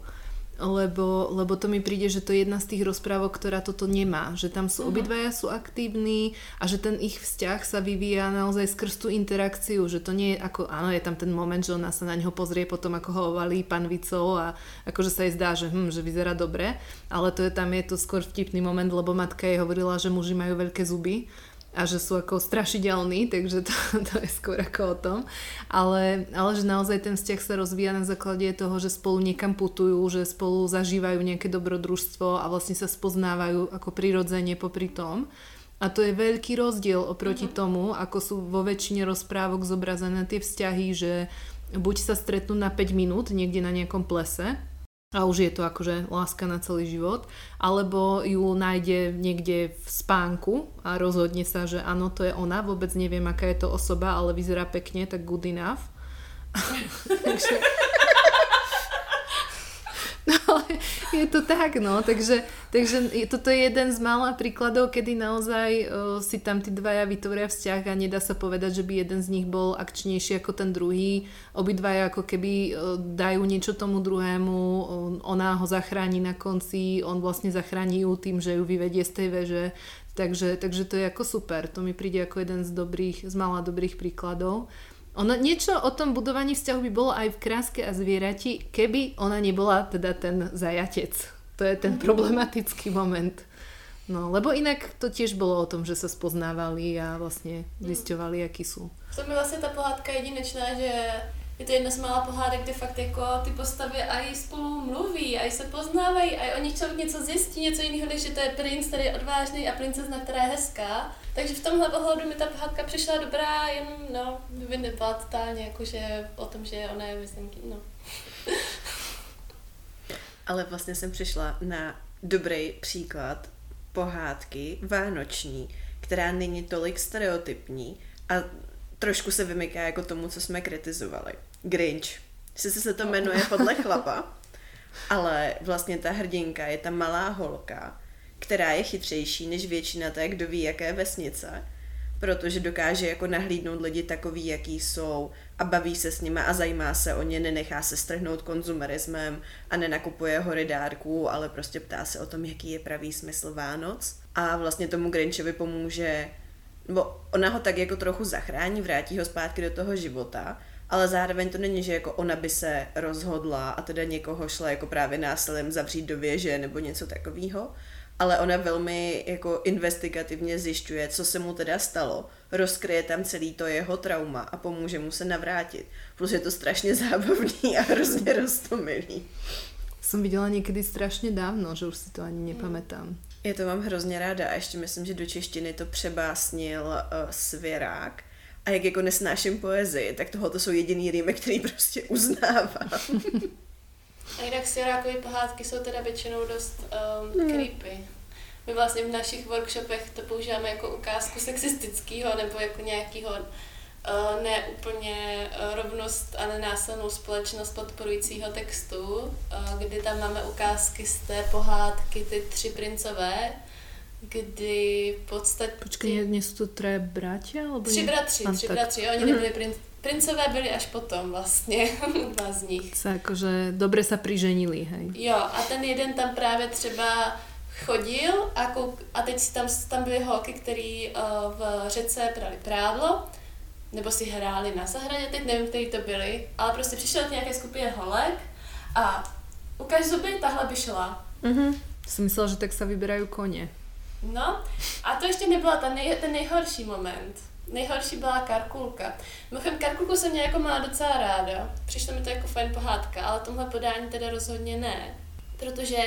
lebo, lebo to mi príde, že to je jedna z tých rozprávok, ktorá toto nemá. Že tam sú uh-huh. obidvaja sú aktívni a že ten ich vzťah sa vyvíja naozaj skrz tú interakciu, že to nie je ako, áno, je tam ten moment, že ona sa na neho pozrie potom, ako ho ovalí panvicou a akože sa jej zdá, že, hm, že vyzerá dobre, ale to je tam je to skôr vtipný moment, lebo matka jej hovorila, že muži majú veľké zuby a že sú ako strašidelní, takže to, to je skôr ako o tom. Ale, ale že naozaj ten vzťah sa rozvíja na základe toho, že spolu niekam putujú, že spolu zažívajú nejaké dobrodružstvo a vlastne sa spoznávajú ako prirodzene popri tom. A to je veľký rozdiel oproti mm-hmm. tomu, ako sú vo väčšine rozprávok zobrazené tie vzťahy, že buď sa stretnú na 5 minút niekde na nejakom plese a už je to akože láska na celý život, alebo ju nájde niekde v spánku a rozhodne sa, že áno, to je ona, vôbec neviem, aká je to osoba, ale vyzerá pekne, tak good enough. Takže No, je to tak, no, takže, takže toto je jeden z mála príkladov, kedy naozaj uh, si tam tí dvaja vytvoria vzťah a nedá sa povedať, že by jeden z nich bol akčnejší ako ten druhý. Obidvaja ako keby uh, dajú niečo tomu druhému, uh, ona ho zachráni na konci, on vlastne zachráni ju tým, že ju vyvedie z tej veže. Takže, takže to je ako super, to mi príde ako jeden z dobrých, z mála dobrých príkladov. Ono, niečo o tom budovaní vzťahu by bolo aj v Kráske a zvierati, keby ona nebola teda ten zajatec. To je ten mhm. problematický moment. No, lebo inak to tiež bolo o tom, že sa spoznávali a vlastne mhm. zisťovali, akí sú. To mi vlastne tá pohádka jedinečná, že je to jedna z mála pohádek, kde fakt jako ty postavy aj spolu mluví, aj se poznávají, aj o nich člověk něco zjistí, něco jiného, než že to je princ, který je odvážný a princezna, která je hezká. Takže v tomhle pohledu mi ta pohádka přišla dobrá, jen no, by nebyla totálně jakože o tom, že ona je vyznamky, no. Ale vlastně jsem přišla na dobrý příklad pohádky vánoční, která není tolik stereotypní a trošku se vymyká jako tomu, co jsme kritizovali. Grinch. Sice se to jmenuje podle chlapa, ale vlastně ta hrdinka je ta malá holka, která je chytřejší než většina té, kdo ví, jaké vesnice, protože dokáže jako nahlídnout lidi takový, jaký jsou a baví se s nimi a zajímá se o ně, nenechá se strhnout konzumerismem a nenakupuje hory dárků, ale prostě ptá se o tom, jaký je pravý smysl Vánoc. A vlastně tomu Grinchovi pomůže, nebo ona ho tak jako trochu zachrání, vrátí ho zpátky do toho života, ale zároveň to není, že jako ona by se rozhodla a teda někoho šla jako právě násilím zavřít do věže nebo něco takového, ale ona velmi jako investigativně zjišťuje, co se mu teda stalo, rozkryje tam celý to jeho trauma a pomůže mu se navrátit. Plus je to strašně zábavný a hrozně roztomilý. Jsem viděla někdy strašně dávno, že už si to ani nepamätám. Já to mám hrozně ráda a ještě myslím, že do češtiny to přebásnil uh, Svěrák. A jak jako nesnáším poezii, tak tohle to jsou jediný rýmy, který prostě uznávám. A jinak Sirákové pohádky jsou teda většinou dost um, hmm. creepy. My vlastně v našich workshopech to používáme jako ukázku sexistického nebo jako nějakého uh, neúplně uh, rovnost a nenásilnou společnost podporujícího textu, uh, kdy tam máme ukázky z té pohádky Ty tři princové, kdy v podstatě... Počkej, nejsou to tři bratři? Tři bratři, tři bratři, oni nebyli princ, Princové byli až potom vlastně, dva z nich. Se jakože dobře se přiženili, hej. Jo, a ten jeden tam právě třeba chodil a, kouk, a teď tam, tam byly holky, který uh, v řece prali prádlo, nebo si hráli na zahradě, teď nevím, který to byli, ale prostě přišel k nějaké skupině holek a ukaž zuby, tahle by šla. Mhm. Jsem myslela, že tak se vybírají koně. No, a to ještě nebyla ta nej, ten nejhorší moment nejhorší byla Karkulka. Mimochodem Karkulku jsem měla jako má docela ráda. Přišlo mi to jako fajn pohádka, ale tomhle podání teda rozhodně ne. Protože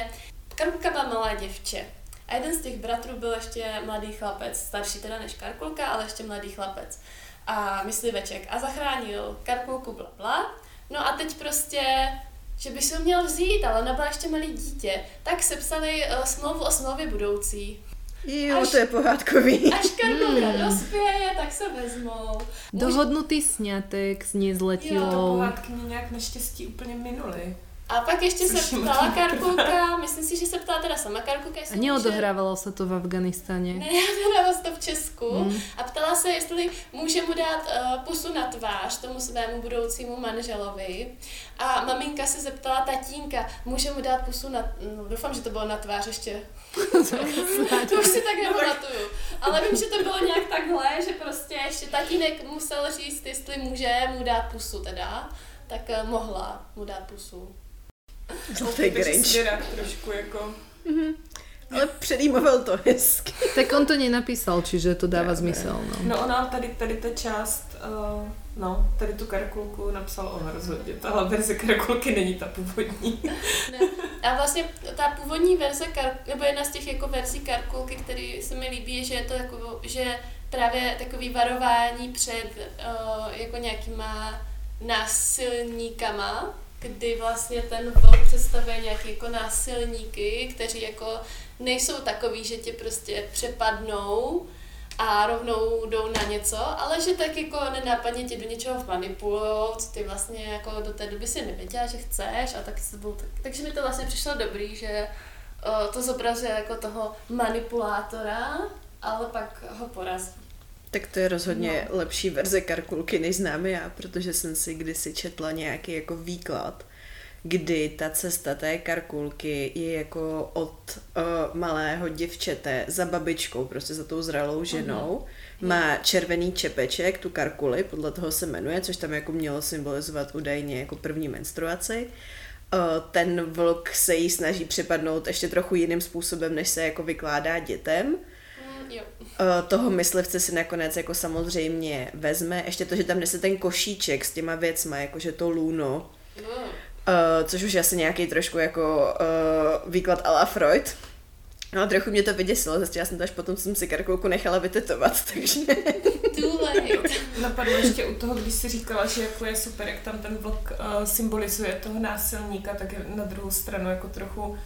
Karkulka byla malá děvče. A jeden z těch bratrů byl ještě mladý chlapec, starší teda než Karkulka, ale ještě mladý chlapec. A mysliveček. A zachránil Karkulku bla bla. No a teď prostě že by se měl vzít, ale ona byla ještě malý dítě, tak sepsali uh, smlouvu o smlouvě budoucí. Jo, až, to je pohádkový. Až Karkulka hmm. dospěje, tak se vezmou. Dohodnutý snětek s nezletilou. Jo, to pohádky mě nějak naštěstí úplně minuly. A pak ještě se ptala Karkulka, myslím si, že se ptala teda sama Karkulka. A neodohrávalo se to v Afganistáně. Ne, odohrávalo se to v Česku. Hmm. A ptala se, jestli může mu dát uh, pusu na tvář tomu svému budoucímu manželovi. A maminka se zeptala tatínka, může mu dát pusu na... No, doufám, že to bylo na tvář ještě. to už si tak nepamatuju. Ale vím, že to bylo nějak takhle, že prostě ještě tatínek musel říct, jestli může mu dát pusu teda. Tak uh, mohla mu dát pusu. Zlatý Grinch. trošku jako... Mm-hmm. Ale předýmoval to hezky. tak on to nenapísal, čiže to dává smysl. No, no ona tady, tady ta část, uh, no, tady tu karkulku napsal on rozhodně. Tahle verze karkulky není ta původní. ne. A vlastně ta původní verze, kar, nebo jedna z těch jako verzí karkulky, který se mi líbí, je, že je to jako, že právě takový varování před uh, jako nějakýma násilníkama, kdy vlastně ten vlk představuje nějaký jako násilníky, kteří jako nejsou takový, že tě prostě přepadnou a rovnou jdou na něco, ale že tak jako nenápadně tě do něčeho manipulujou, co ty vlastně jako do té doby si nevěděla, že chceš a tak se byl tak, takže mi to vlastně přišlo dobrý, že uh, to zobrazuje jako toho manipulátora, ale pak ho porazí. Tak to je rozhodně no. lepší verze Karkulky, než znám já, protože jsem si kdysi četla nějaký jako výklad, kdy ta cesta té karkulky je jako od uh, malého děvčete za babičkou, prostě za tou zralou ženou. Uh-huh. Má červený čepeček, tu karkuli, podle toho se jmenuje, což tam jako mělo symbolizovat údajně jako první menstruaci. Uh, ten vlk se jí snaží přepadnout ještě trochu jiným způsobem, než se jako vykládá dětem. Jo. Uh, toho myslivce si nakonec jako samozřejmě vezme. Ještě to, že tam nese ten košíček s těma věcma, jakože to lůno. Mm. Uh, což už je asi nějaký trošku jako uh, výklad a la Freud. No a trochu mě to vyděsilo, zjistila jsem to až potom, co jsem si karkulku nechala vytetovat, takže... Too late. Napadlo ještě u toho, když jsi říkala, že jako je super, jak tam ten vlk uh, symbolizuje toho násilníka, tak je na druhou stranu jako trochu uh,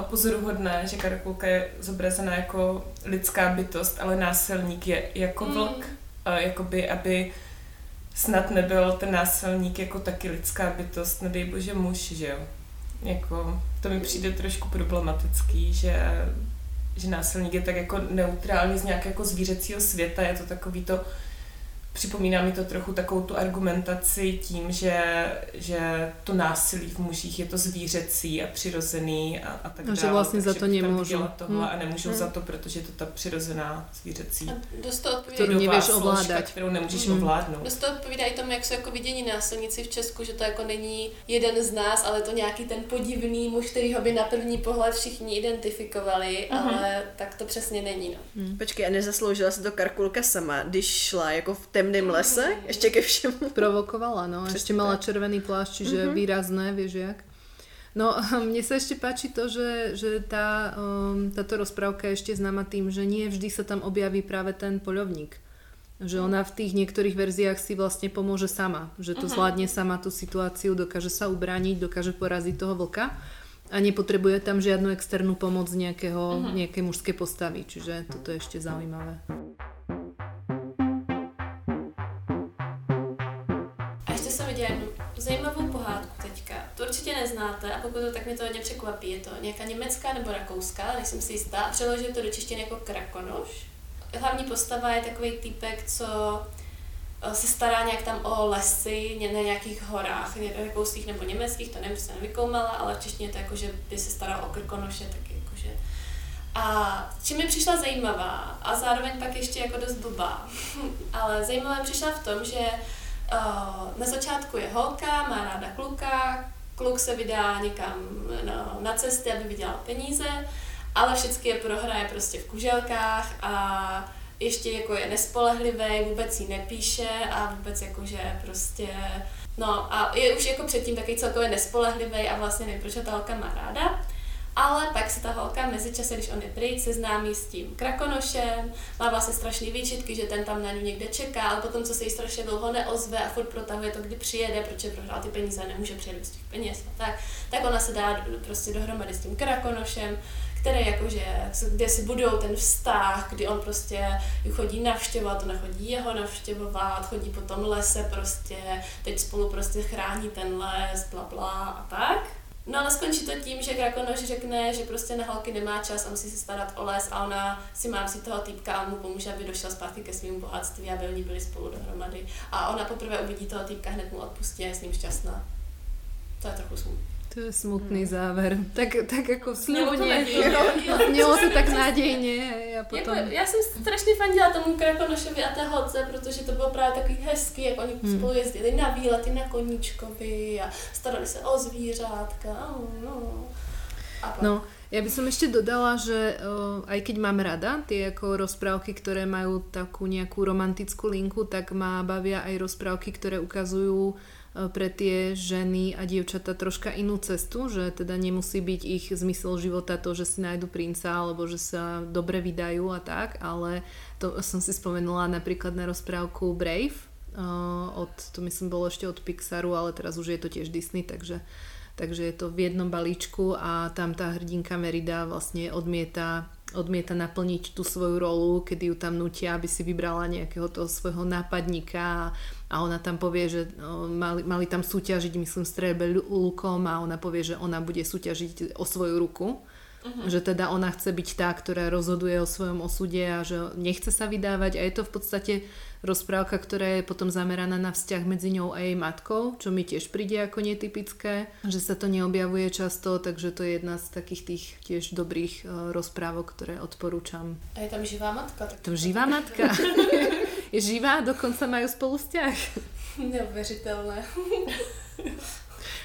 pozoruhodné, že karkulka je zobrazená jako lidská bytost, ale násilník je jako vlk. Mm. Jakoby, aby snad nebyl ten násilník jako taky lidská bytost, nedej bože muž, že jo. Jako, to mi přijde trošku problematický, že, že násilník je tak jako neutrální z nějakého jako zvířecího světa, je to takový to, Připomíná mi to trochu takovou tu argumentaci tím, že, že to násilí v mužích je to zvířecí a přirozený a, a tak no, dále. že vlastně za to nemůžu. Tohle hmm. a nemůžu hmm. za to, protože je to ta přirozená zvířecí. A dost to odpovídá, kterou nevíš ovládat. kterou nemůžeš hmm. ovládnout. Dost to odpovídá i tomu, jak jsou jako vidění násilníci v Česku, že to jako není jeden z nás, ale to nějaký ten podivný muž, který ho by na první pohled všichni identifikovali, hmm. ale tak to přesně není. No. Hmm. Počkej, a nezasloužila se to Karkulka sama, když šla jako v temném lese, ještě ke všemu. Provokovala, no. Přesně ešte mala červený plášť, čiže mm-hmm. výrazné, vieš jak. No a mne sa ešte páči to, že, že tá, um, táto rozprávka je ešte známa tým, že nie vždy sa tam objaví práve ten poľovník. Že ona v tých niektorých verziách si vlastne pomôže sama. Že to uh-huh. zvládne sama tú situáciu, dokáže sa ubrániť, dokáže poraziť toho vlka a nepotrebuje tam žiadnu externú pomoc nejakého, nejakej mužskej postavy. Čiže toto je ešte zaujímavé. Určitě neznáte a pokud to tak mě to hodně překvapí. Je to nějaká německá nebo rakouská, nejsem si jistá. Přeložil to do češtiny jako krakonoš. Hlavní postava je takový týpek, co eh, se stará nějak tam o lesy na nějakých horách, rakouských nebo německých, to nevím, se nevykoumala, ale v češtině to jako, že by se staral o krkonoše, tak jakože. A čím mi přišla zajímavá a zároveň pak ještě jako dost blbá, ale zajímavá přišla v tom, že na začátku je holka, má ráda kluka, kluk se vydá někam na, na cesty, aby vydělal peníze, ale všechny je prohraje prostě v kuželkách a ještě jako je nespolehlivý, vůbec jí nepíše a vůbec jakože prostě No a je už jako předtím taky celkově nespolehlivý a vlastně nevím, proč ta holka má ráda. Ale pak se ta holka mezičase, když on je pryč, seznámí s tím krakonošem, má vlastně strašný výčitky, že ten tam na ní někde čeká, ale potom, co se jí strašně dlouho neozve a furt protahuje to, kdy přijede, protože prohrál ty peníze a nemůže přijet bez těch peněz a tak, tak ona se dá prostě dohromady s tím krakonošem, který jakože, kde si budou ten vztah, kdy on prostě chodí navštěvovat, ona chodí jeho navštěvovat, chodí po tom lese prostě, teď spolu prostě chrání ten les, bla bla a tak. No ale skončí to tím, že Krakonoš řekne, že prostě na holky nemá čas a musí se starat o les a ona si má si toho týpka a mu pomůže, aby došel zpátky ke svému bohatství, aby oni byli spolu dohromady. A ona poprvé uvidí toho týpka, hned mu odpustí a je s ním šťastná. To je trochu smutné. To je smutný hmm. záver. Tak, tak jako slibně. Mělo to tak nadějně. Já, potom... jako, já jsem strašně fandila tomu Krakonošovi a té holce, protože to bylo právě takový hezký, jak oni hmm. spolu jezdili na výlety na koníčkovi a starali se o zvířátka. No. A no, ja by som ešte dodala, že uh, aj keď mám rada tie ako rozprávky, ktoré majú takú nejakú romantickú linku, tak ma bavia aj rozprávky, ktoré ukazujú E, pre tie ženy a dievčata troška inú cestu, že teda nemusí byť ich zmysel života to, že si nájdu princa alebo že sa dobre vydajú a tak, ale to som si spomenula napríklad na rozprávku Brave, od, to myslím bolo ešte od Pixaru, ale teraz už je to tiež Disney, takže, takže je to v jednom balíčku a tam tá hrdinka Merida vlastne odmieta odmieta naplniť tú svoju rolu, kedy ju tam nutia, aby si vybrala nejakého toho svojho nápadníka a ona tam povie, že mali, mali tam súťažiť, myslím, strebe lukom a ona povie, že ona bude súťažiť o svoju ruku Uh-huh. Že teda ona chce byť tá, ktorá rozhoduje o svojom osude a že nechce sa vydávať a je to v podstate rozprávka, ktorá je potom zameraná na vzťah medzi ňou a jej matkou, čo mi tiež príde ako netypické, že sa to neobjavuje často, takže to je jedna z takých tých tiež dobrých uh, rozprávok, ktoré odporúčam. A je tam živá matka? Tak tam živá matka. je živá, dokonca majú spolu vzťah. Neuvěřitelné.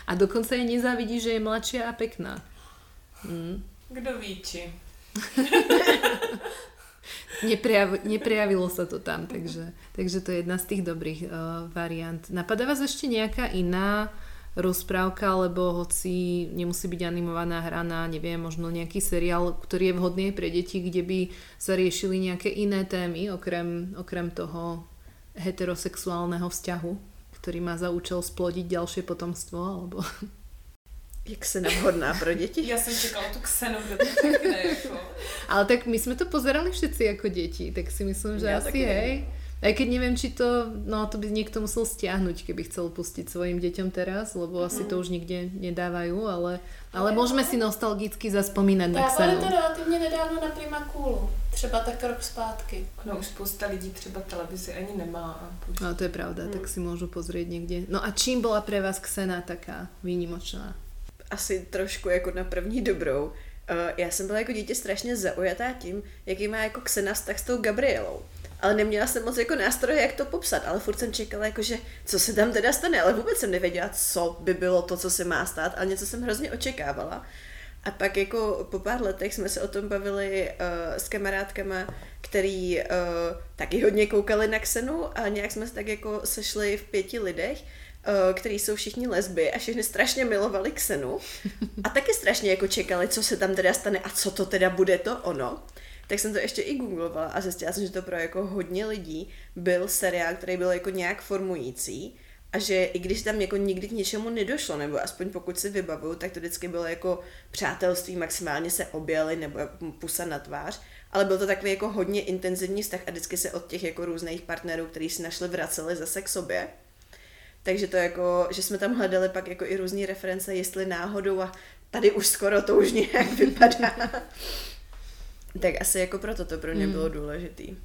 a dokonca jej nezávidí, že je mladšia a pekná. Mm. Kdo ví, či? Neprejav, neprejavilo sa to tam, takže, takže to je jedna z tých dobrých uh, variant. Napadá vás ešte nejaká iná rozprávka, alebo hoci nemusí byť animovaná hraná, neviem, možno nejaký seriál, ktorý je vhodný pre deti, kde by sa riešili nejaké iné témy, okrem, okrem toho heterosexuálneho vzťahu, ktorý má za účel splodiť ďalšie potomstvo, alebo jak se nevhodná pro děti. Já jsem čekala tu ksenu, kde to jako. Ale tak my jsme to pozerali všetci jako děti, tak si myslím, že Já asi hej. Aj keď neviem, či to, no to by niekto musel stiahnuť, keby chcel pustiť svojim deťom teraz, lebo asi to už nikde nedávajú, ale, ale môžeme si nostalgicky zaspomínať na Ksenu. to relativně nedávno na Prima Coolu, třeba tak rok zpátky. No už spousta lidí třeba televizi ani nemá. A no to je pravda, hmm. tak si môžu pozrieť niekde. No a čím bola pre vás Ksena taká výnimočná? Asi trošku jako na první dobrou. Uh, já jsem byla jako dítě strašně zaujatá tím, jaký má jako Xena vztah s tou Gabrielou. Ale neměla jsem moc jako nástroje, jak to popsat, ale furt jsem čekala, jako, že co se tam teda stane, ale vůbec jsem nevěděla, co by bylo to, co se má stát, ale něco jsem hrozně očekávala. A pak jako po pár letech jsme se o tom bavili uh, s kamarádkama, který uh, taky hodně koukali na Xenu a nějak jsme se tak jako sešli v pěti lidech Eh, který jsou všichni lesby a všichni strašně milovali Xenu a taky strašně jako čekali, co se tam teda stane a co to teda bude to ono. Tak jsem to ještě i googlovala a zjistila jsem, že to pro jako hodně lidí byl seriál, který byl jako nějak formující a že i když tam jako nikdy k něčemu nedošlo, nebo aspoň pokud si vybavuju, tak to vždycky bylo jako přátelství, maximálně se objeli nebo pusa na tvář, ale byl to takový jako hodně intenzivní vztah a vždycky se od těch jako různých partnerů, který si našli, vraceli zase k sobě. Takže to jako, že jsme tam hledali pak jako i různé reference, jestli náhodou a tady už skoro to už nějak vypadá. tak asi jako proto to pro mě hmm. bylo důležitý.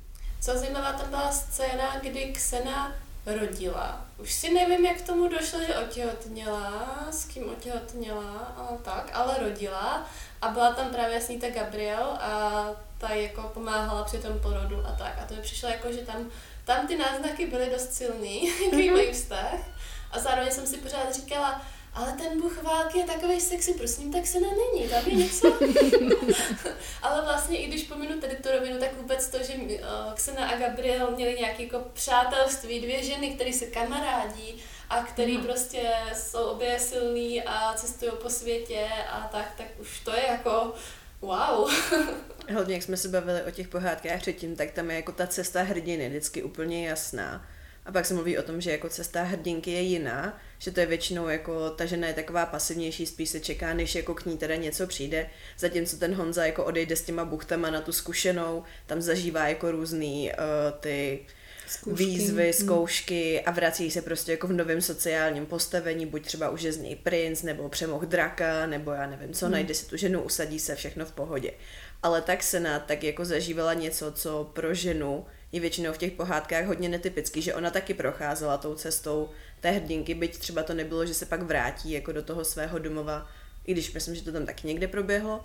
Co zajímavá tam byla scéna, kdy Ksena rodila. Už si nevím, jak k tomu došlo, že otěhotněla, s kým otěhotněla a tak, ale rodila a byla tam právě ta Gabriel a ta jako pomáhala při tom porodu a tak. A to mi přišlo jako, že tam, tam ty náznaky byly dost silný, jaký mají vztah. A zároveň jsem si pořád říkala, ale ten bůh války je takový sexy, prosím, tak se není, tam je něco. ale vlastně i když pominu tady tu rovinu, tak vůbec to, že uh, Xena a Gabriel měli nějaké jako přátelství, dvě ženy, které se kamarádí a který mm. prostě jsou obě silný a cestují po světě a tak, tak už to je jako wow. Hodně, jak jsme se bavili o těch pohádkách předtím, tak tam je jako ta cesta hrdiny vždycky úplně jasná a pak se mluví o tom, že jako cesta hrdinky je jiná, že to je většinou jako ta žena je taková pasivnější, spíš se čeká, než jako k ní teda něco přijde, zatímco ten Honza jako odejde s těma buchtama na tu zkušenou, tam zažívá jako různý uh, ty Zkoušky. výzvy, hmm. zkoušky a vrací se prostě jako v novém sociálním postavení, buď třeba už je z něj princ, nebo přemoh draka, nebo já nevím co, hmm. najde si tu ženu, usadí se, všechno v pohodě. Ale tak Sena tak jako zažívala něco, co pro ženu je většinou v těch pohádkách hodně netypický, že ona taky procházela tou cestou té hrdinky, byť třeba to nebylo, že se pak vrátí jako do toho svého domova, i když myslím, že to tam taky někde proběhlo,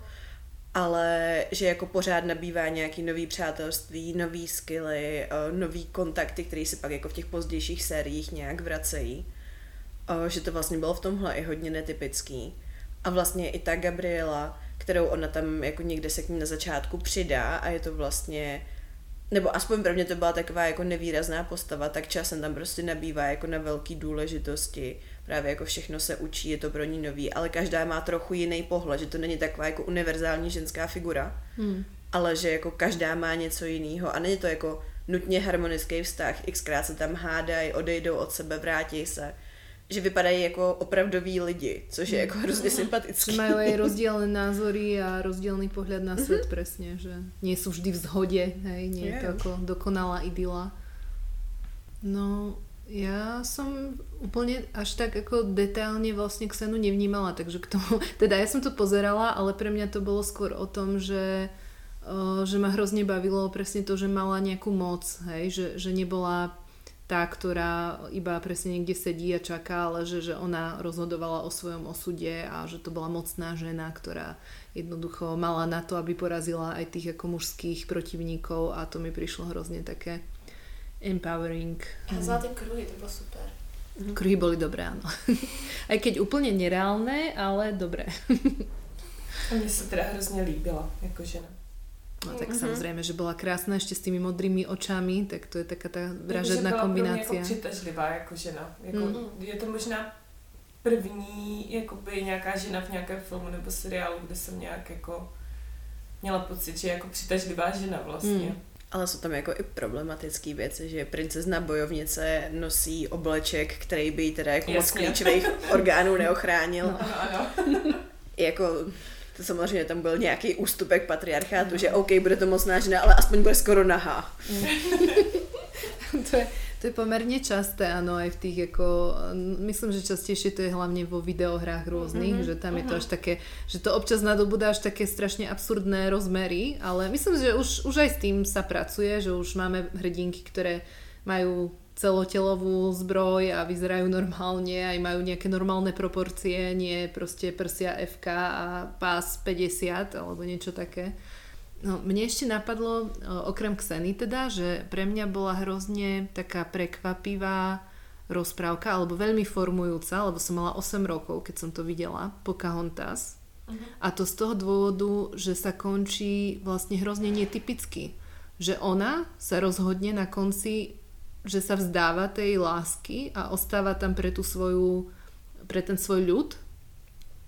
ale že jako pořád nabývá nějaký nový přátelství, nový skilly, eh, nový kontakty, které se pak jako v těch pozdějších sériích nějak vracejí. Eh, že to vlastně bylo v tomhle i hodně netypický. A vlastně i ta Gabriela, kterou ona tam jako někde se k ní na začátku přidá a je to vlastně nebo aspoň pro mě to byla taková jako nevýrazná postava, tak časem tam prostě nabývá jako na velký důležitosti. Právě jako všechno se učí, je to pro ní nový, ale každá má trochu jiný pohled, že to není taková jako univerzální ženská figura, hmm. ale že jako každá má něco jiného a není to jako nutně harmonický vztah, xkrát se tam hádají, odejdou od sebe, vrátí se že vypadají jako opravdoví lidi, což je jako hrozně sympatický. Že mají aj rozdielne názory a rozdielný pohľad na svět mm-hmm. presne, že nie sú vždy v zhode, hej, nie je to ako dokonalá idyla. No, ja som úplne až tak ako detailne vlastne Xenu nevnímala, takže k tomu, teda ja som to pozerala, ale pre mňa to bolo skôr o tom, že že ma hrozne bavilo presne to, že mala nejakú moc, hej, že, že nebola tá, ktorá iba presne niekde sedí a čaká, ale že, že ona rozhodovala o svojom osude a že to bola mocná žena, ktorá jednoducho mala na to, aby porazila aj tých ako mužských protivníkov a to mi prišlo hrozne také empowering. A za tie kruhy, to bolo super. Mhm. Kruhy boli dobré, áno. Aj keď úplne nereálne, ale dobré. A mně se teda hrozně líbila jako žena. No tak mm-hmm. samozřejmě, že byla krásná ještě s tými modrými očami, tak to je taká ta vražedná jako, kombinácia. Jako přitažlivá jako žena. Jako, mm. Je to možná první jakoby nějaká žena v nějakém filmu nebo seriálu, kde jsem nějak jako měla pocit, že je jako přitažlivá žena vlastně. Mm. Ale jsou tam jako i problematické věci, že princezna bojovnice nosí obleček, který by jí teda jako moc klíčových orgánů neochránil. No, ano, ano. jako to samozřejmě tam byl nějaký ústupek patriarchátu, mm. že OK, bude to mocná žena, ale aspoň bude skoro nahá. to je, to je pomerne časté, ano, aj v tých jako, myslím, že častejšie to je hlavne vo videohrách rôznych, mm-hmm. že tam je to mhm. až také, že to občas nadobúda až také strašne absurdné rozmery, ale myslím, že už, už aj s tým sa pracuje, že už máme hrdinky, ktoré majú celotelovú zbroj a vyzerajú normálne, aj majú nejaké normálne proporcie, nie proste prsia FK a pás 50 alebo niečo také. No, mne ešte napadlo, okrem Xeny teda, že pre mňa bola hrozne taká prekvapivá rozprávka, alebo veľmi formujúca, lebo som mala 8 rokov, keď som to videla, Pocahontas. Uh-huh. A to z toho dôvodu, že sa končí vlastne hrozne netypicky. Že ona sa rozhodne na konci že sa vzdáva tej lásky a ostáva tam pre tú svoju, pre ten svoj ľud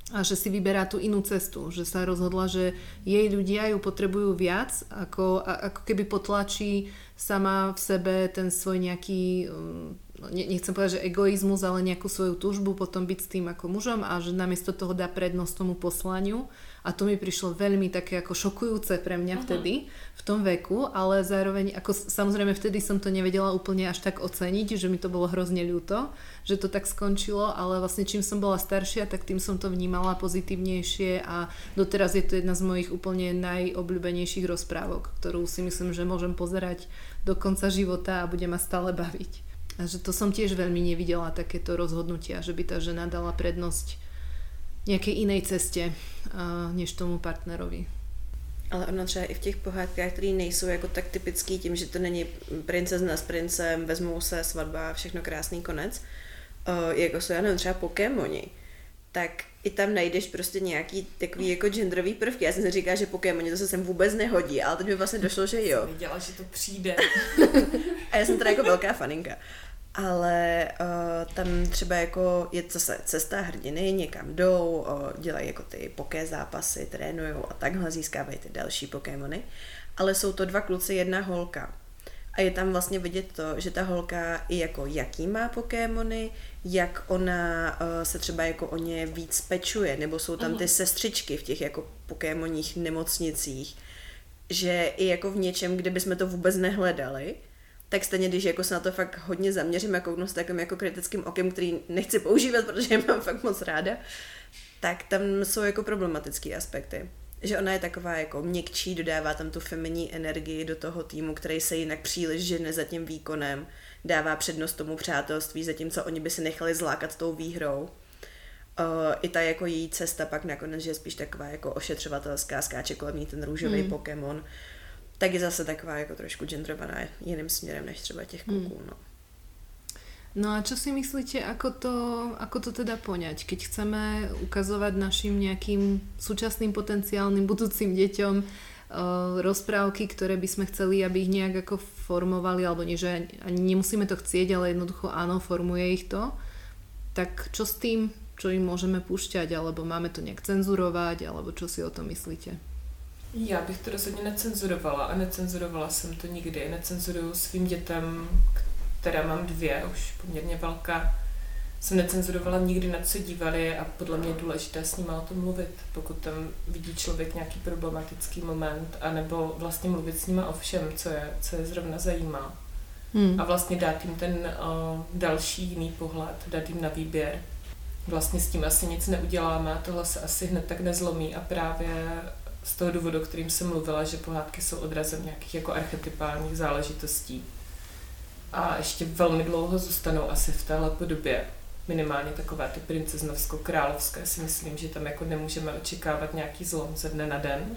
a že si vyberá tú inú cestu, že sa rozhodla, že jej ľudia ju potrebujú viac, ako, ako keby potlačí sama v sebe ten svoj nejaký, mm, nechcem povedať, že egoizmus, ale nejakú svoju túžbu potom byť s tým ako mužom a že namiesto toho dá prednosť tomu poslaniu a to mi prišlo veľmi také ako šokujúce pre mňa uh-huh. vtedy, v tom veku, ale zároveň, ako samozrejme vtedy som to nevedela úplne až tak oceniť, že mi to bolo hrozne ľúto, že to tak skončilo, ale vlastne čím som bola staršia, tak tým som to vnímala pozitívnejšie a doteraz je to jedna z mojich úplne najobľúbenejších rozprávok, ktorú si myslím, že môžem pozerať do konca života a bude ma stále baviť. A že to som tiež veľmi nevidela, takéto rozhodnutia, že by tá žena dala prednosť nějaké jiné cestě než tomu partnerovi. Ale ona třeba i v těch pohádkách, které nejsou jako tak typický tím, že to není princezna s princem, vezmou se svatba, všechno krásný konec, jako jsou, já nevím, třeba Pokémoni, tak i tam najdeš prostě nějaký takový jako genderový prvky. Já jsem si říkala, že Pokémoni to se sem vůbec nehodí, ale teď mi vlastně došlo, že jo. Já jsem viděla, že to přijde. a já jsem teda jako velká faninka ale uh, tam třeba jako je zase cesta hrdiny, někam jdou, uh, dělají jako ty poké zápasy, trénují a takhle získávají ty další Pokémony, ale jsou to dva kluci, jedna holka. A je tam vlastně vidět to, že ta holka i jako jaký má Pokémony, jak ona uh, se třeba jako o ně víc pečuje, nebo jsou tam ty sestřičky v těch jako Pokémonních nemocnicích, že i jako v něčem, kde bychom to vůbec nehledali, tak stejně, když jako se na to fakt hodně zaměřím a kouknu s takovým jako kritickým okem, který nechci používat, protože je mám fakt moc ráda, tak tam jsou jako problematické aspekty. Že ona je taková jako měkčí, dodává tam tu feminní energii do toho týmu, který se jinak příliš žene za tím výkonem, dává přednost tomu přátelství, zatímco oni by se nechali zlákat tou výhrou. Uh, I ta jako její cesta pak nakonec, že je spíš taková jako ošetřovatelská, skáče kolem ní ten růžový mm. Pokémon tak je zase taková jako trošku genderovaná jiným směrem než třeba těch hmm. kluků. No. No a čo si myslíte, ako to, ako to teda poňať, keď chceme ukazovať našim nejakým súčasným potenciálnym budúcim deťom uh, rozprávky, ktoré by sme chceli, aby ich nejak ako formovali, alebo nie, že ani nemusíme to chcieť, ale jednoducho áno, formuje ich to, tak čo s tým, čo im môžeme púšťať, alebo máme to nejak cenzurovať, alebo čo si o tom myslíte? Já bych to rozhodně necenzurovala a necenzurovala jsem to nikdy. Necenzuruju svým dětem, které mám dvě, už poměrně velká, jsem necenzurovala nikdy, na co dívali a podle mě je důležité s nimi o tom mluvit, pokud tam vidí člověk nějaký problematický moment, anebo vlastně mluvit s nimi o všem, co je, co je zrovna zajímá. Hmm. A vlastně dát jim ten uh, další jiný pohled, dát jim na výběr. Vlastně s tím asi nic neuděláme a tohle se asi hned tak nezlomí a právě z toho důvodu, o kterým jsem mluvila, že pohádky jsou odrazem nějakých jako archetypálních záležitostí. A ještě velmi dlouho zůstanou asi v téhle podobě. Minimálně takové ty princeznovsko-královské si myslím, že tam jako nemůžeme očekávat nějaký zlom ze dne na den.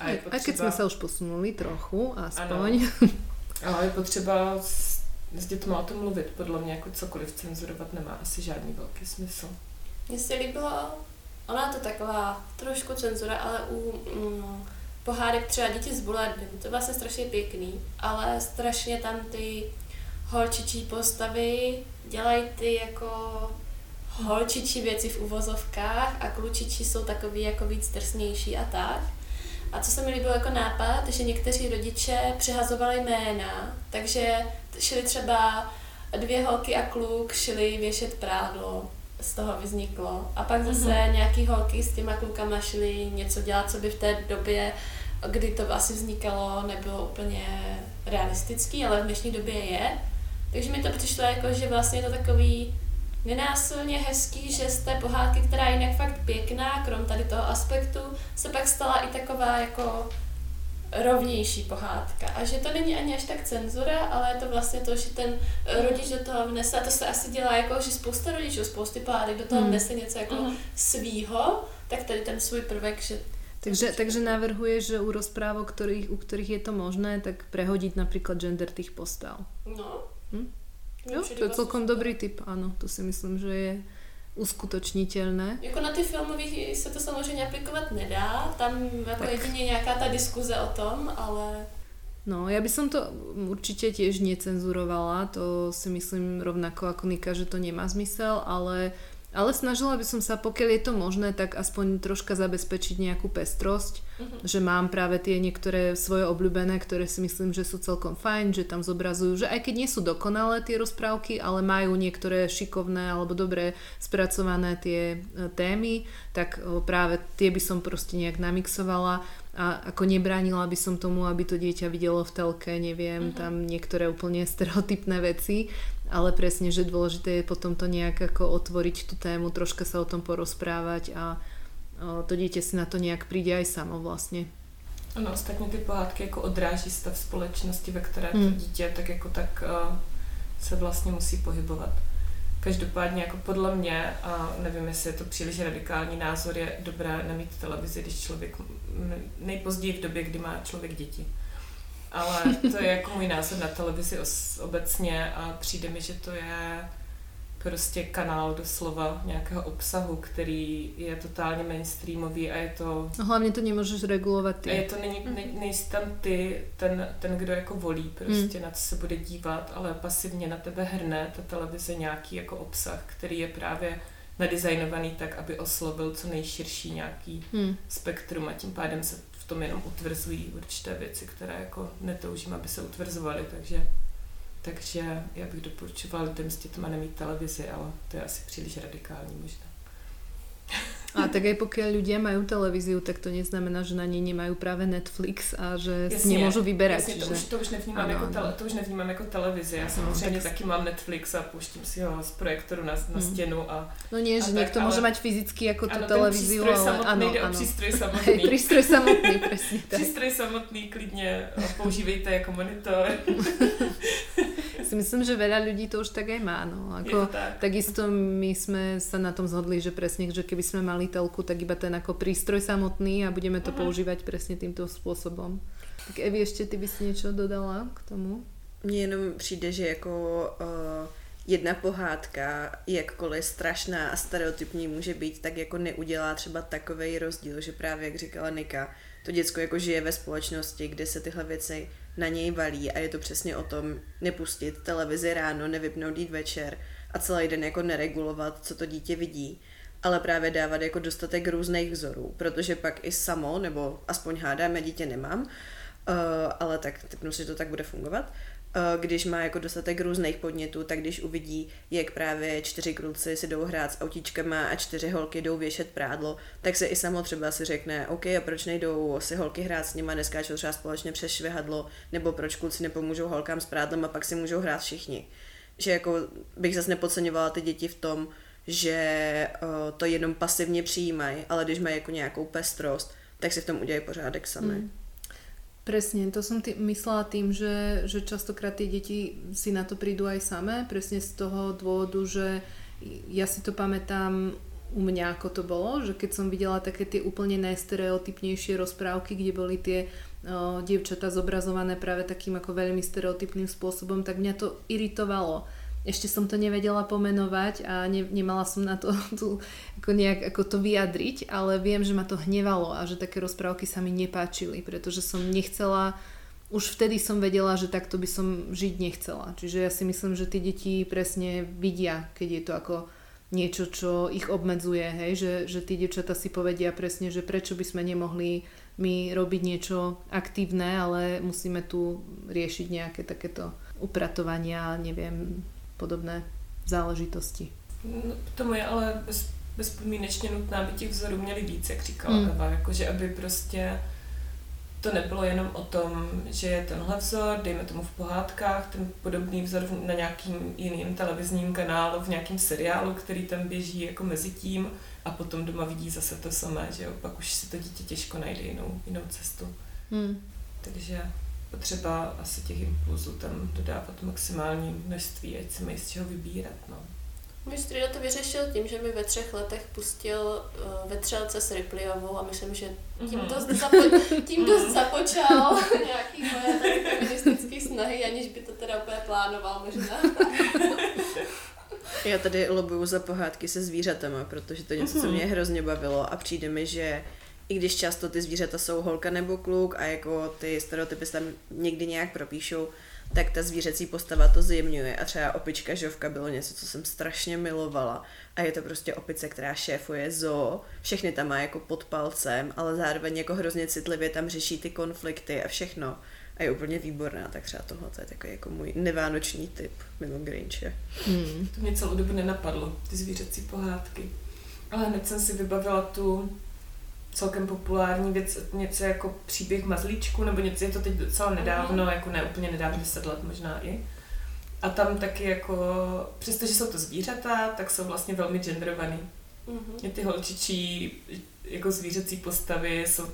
A, je potřeba... a keď jsme se už posunuli trochu, aspoň. Ano. Ale je potřeba s, s dětmi o tom mluvit. Podle mě jako cokoliv cenzurovat nemá asi žádný velký smysl. Mně se líbilo Ona je to taková trošku cenzura, ale u mm, pohádek třeba Děti z Buledny, to je vlastně strašně pěkný, ale strašně tam ty holčičí postavy dělají ty jako holčičí věci v uvozovkách a klučičí jsou takový jako víc trsnější a tak. A co se mi líbilo jako nápad, že někteří rodiče přehazovali jména, takže šli třeba dvě holky a kluk šli věšet prádlo z toho vzniklo. A pak zase mm-hmm. nějaký holky s těma klukama šli něco dělat, co by v té době, kdy to asi vznikalo, nebylo úplně realistický, ale v dnešní době je. Takže mi to přišlo jako, že vlastně je to takový nenásilně hezký, že z té pohádky, která je jinak fakt pěkná, krom tady toho aspektu, se pak stala i taková jako rovnější pohádka. A že to není ani až tak cenzura, ale je to vlastně to, že ten rodič do toho vnese, a to se asi dělá jako, že spousta rodičů, spousty pohádek do toho mm. vnese něco jako mm. svýho, tak tady ten svůj prvek, že takže, takže navrhuje, že u rozprávok, ktorých, u ktorých je to možné, tak prehodiť napríklad gender tých postav. No. Hm? Jo, to je celkom dobrý tip, áno. To si myslím, že je uskutečnitelné. Jako na ty filmových se to samozřejmě aplikovat nedá, tam jako tak. jedině nějaká ta diskuze o tom, ale... No, ja by som to určite tiež necenzurovala, to si myslím rovnako ako Nika, že to nemá zmysel, ale ale snažila by som sa, pokiaľ je to možné, tak aspoň troška zabezpečiť nejakú pestrosť, uh-huh. že mám práve tie niektoré svoje obľúbené, ktoré si myslím, že sú celkom fajn, že tam zobrazujú, že aj keď nie sú dokonalé tie rozprávky, ale majú niektoré šikovné alebo dobre spracované tie e, témy, tak práve tie by som proste nejak namixovala a ako nebránila by som tomu, aby to dieťa videlo v telke, neviem, uh-huh. tam niektoré úplne stereotypné veci, ale presne, že dôležité je potom to nejak ako otvoriť tú tému, troška sa o tom porozprávať a to dítě si na to nějak přijde aj samo vlastně. Ano, ostatně ty pohádky jako odráží stav společnosti, ve které hmm. to dítě tak jako tak uh, se vlastně musí pohybovat. Každopádně jako podle mě, a nevím, jestli je to příliš radikální názor, je dobré nemít televizi, když člověk, nejpozději v době, kdy má člověk děti ale to je jako můj názor na televizi obecně a přijde mi, že to je prostě kanál doslova nějakého obsahu, který je totálně mainstreamový a je to... A hlavně to nemůžeš regulovat ty. A je to, není, ne, nejsi tam ty, ten, ten, kdo jako volí prostě, hmm. na co se bude dívat, ale pasivně na tebe hrne ta televize nějaký jako obsah, který je právě nadizajnovaný tak, aby oslovil co nejširší nějaký hmm. spektrum a tím pádem se tom jenom utvrzují určité věci, které jako netoužím, aby se utvrzovaly, takže, takže já bych doporučovala lidem s dětma nemít televizi, ale to je asi příliš radikální možná. A tak aj pokiaľ ľudia majú televíziu, tak to neznamená, že na nej nemajú práve Netflix a že jasně, si nemôžu vyberať. Jasně, to, už, to, už nevnímám ano, jako tele, to už nevnímám jako televizi. Já samozřejmě tak... taky mám Netflix a pouštím si ho z projektoru na, na hmm. stěnu. A, no nie, že niekto ale... môže mať fyzicky jako tu televíziu, ale samotný, ano, ano. přístroj samotný. prístroj samotný, presne tak. Přístroj samotný klidně používejte jako monitor. si myslím, že veľa ľudí to už tak aj má. No. Ako, tak. Takisto my sme sa na tom zhodli, že presne, že keby sme mali telku, tak iba ten ako prístroj samotný a budeme to uh-huh. používať presne týmto spôsobom. Tak Evi, ešte ty by si niečo dodala k tomu? Mně jenom přijde, že jako uh, jedna pohádka, jakkoliv strašná a stereotypní může být, tak jako neudělá třeba takový rozdíl, že právě, jak říkala Nika, to děcko jako žije ve společnosti, kde se tyhle věci na něj valí a je to přesně o tom nepustit televizi ráno, nevypnout jít večer a celý den jako neregulovat, co to dítě vidí. ale právě dávat jako dostatek různých vzorů, protože pak i samo, nebo aspoň hádáme, dítě nemám, uh, ale tak typnu si, že to tak bude fungovat, když má jako dostatek různých podnětů, tak když uvidí, jak právě čtyři kluci si jdou hrát s autíčkama a čtyři holky jdou věšet prádlo, tak se i samo třeba si řekne, OK, a proč nejdou si holky hrát s nima, neskáčou třeba společně přes švihadlo, nebo proč kluci nepomůžou holkám s prádlem a pak si můžou hrát všichni. Že jako bych zase nepodceňovala ty děti v tom, že uh, to jenom pasivně přijímají, ale když mají jako nějakou pestrost, tak si v tom udělají pořádek sami. Mm. Presne, to som tý, myslela tým, že, že častokrát tie deti si na to prídu aj samé, presne z toho dôvodu, že ja si to pamätám u mňa, ako to bolo, že keď som videla také tie úplne najstereotypnejšie rozprávky, kde boli tie o, dievčatá zobrazované práve takým ako veľmi stereotypným spôsobom, tak mňa to iritovalo ešte som to nevedela pomenovať a ne, nemala som na to tu, ako nejak ako to vyjadriť, ale viem, že ma to hnevalo a že také rozprávky sa mi nepáčili, pretože som nechcela, už vtedy som vedela, že takto by som žiť nechcela. Čiže ja si myslím, že tie deti presne vidia, keď je to ako niečo, čo ich obmedzuje, hej? Že, že tí devčata si povedia presne, že prečo by sme nemohli my robiť niečo aktívne, ale musíme tu riešiť nejaké takéto upratovania, neviem, podobné záležitosti. No, tomu je ale bez, bezpodmínečně nutná, aby těch vzorů měli víc, jak říkala mm. Eva, jakože aby prostě to nebylo jenom o tom, že je tenhle vzor, dejme tomu v pohádkách, ten podobný vzor na nějakým jiným televizním kanálu, v nějakém seriálu, který tam běží jako mezi tím a potom doma vidí zase to samé, že jo, pak už si to dítě těžko najde jinou, jinou cestu. Mm. Takže potřeba asi těch impulzů tam dodávat maximální množství, ať se mají z čeho vybírat. No. Můj strýda to vyřešil tím, že mi ve třech letech pustil uh, ve třelce s Ripleyovou a myslím, že tím mhm. dost, zapo- tím dost mhm. započal nějaký moje feministické snahy, aniž by to teda úplně plánoval možná. Já tady lobuju za pohádky se zvířatama, protože to něco, co mě hrozně bavilo a přijde mi, že i když často ty zvířata jsou holka nebo kluk a jako ty stereotypy se tam někdy nějak propíšou, tak ta zvířecí postava to zjemňuje a třeba opička Žovka bylo něco, co jsem strašně milovala a je to prostě opice, která šéfuje zoo, všechny tam má jako pod palcem, ale zároveň jako hrozně citlivě tam řeší ty konflikty a všechno a je úplně výborná, tak třeba tohle je takový jako můj nevánoční typ mimo Grinche. Hmm. To mě celou dobu nenapadlo, ty zvířecí pohádky. Ale hned jsem si vybavila tu celkem populární věc, něco jako příběh mazlíčku, nebo něco, je to teď docela nedávno, mm. jako ne úplně nedávno, 10 let možná i. A tam taky jako, přestože jsou to zvířata, tak jsou vlastně velmi genderovaný. Mm-hmm. Ty holčičí jako zvířecí postavy jsou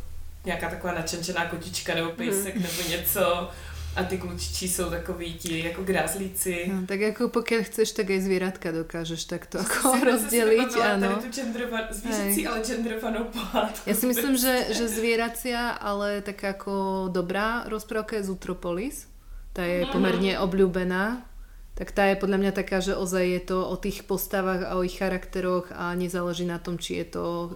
nějaká taková načenčená kotička nebo pejsek mm. nebo něco a ty klučičí jsou takový ti jako grázlíci. No, tak jako pokud chceš, tak i zvířatka dokážeš takto jako rozdělit. Ano. Tady tu genderovan, zvířecí, ale genderovanou pohádku. Já si myslím, že, že zvieracia, ale tak jako dobrá rozprávka je Zutropolis. Ta je pomerne obľúbená. Tak tá je podľa mňa taká, že ozaj je to o tých postavách a o ich charakteroch a nezáleží na tom, či je to o,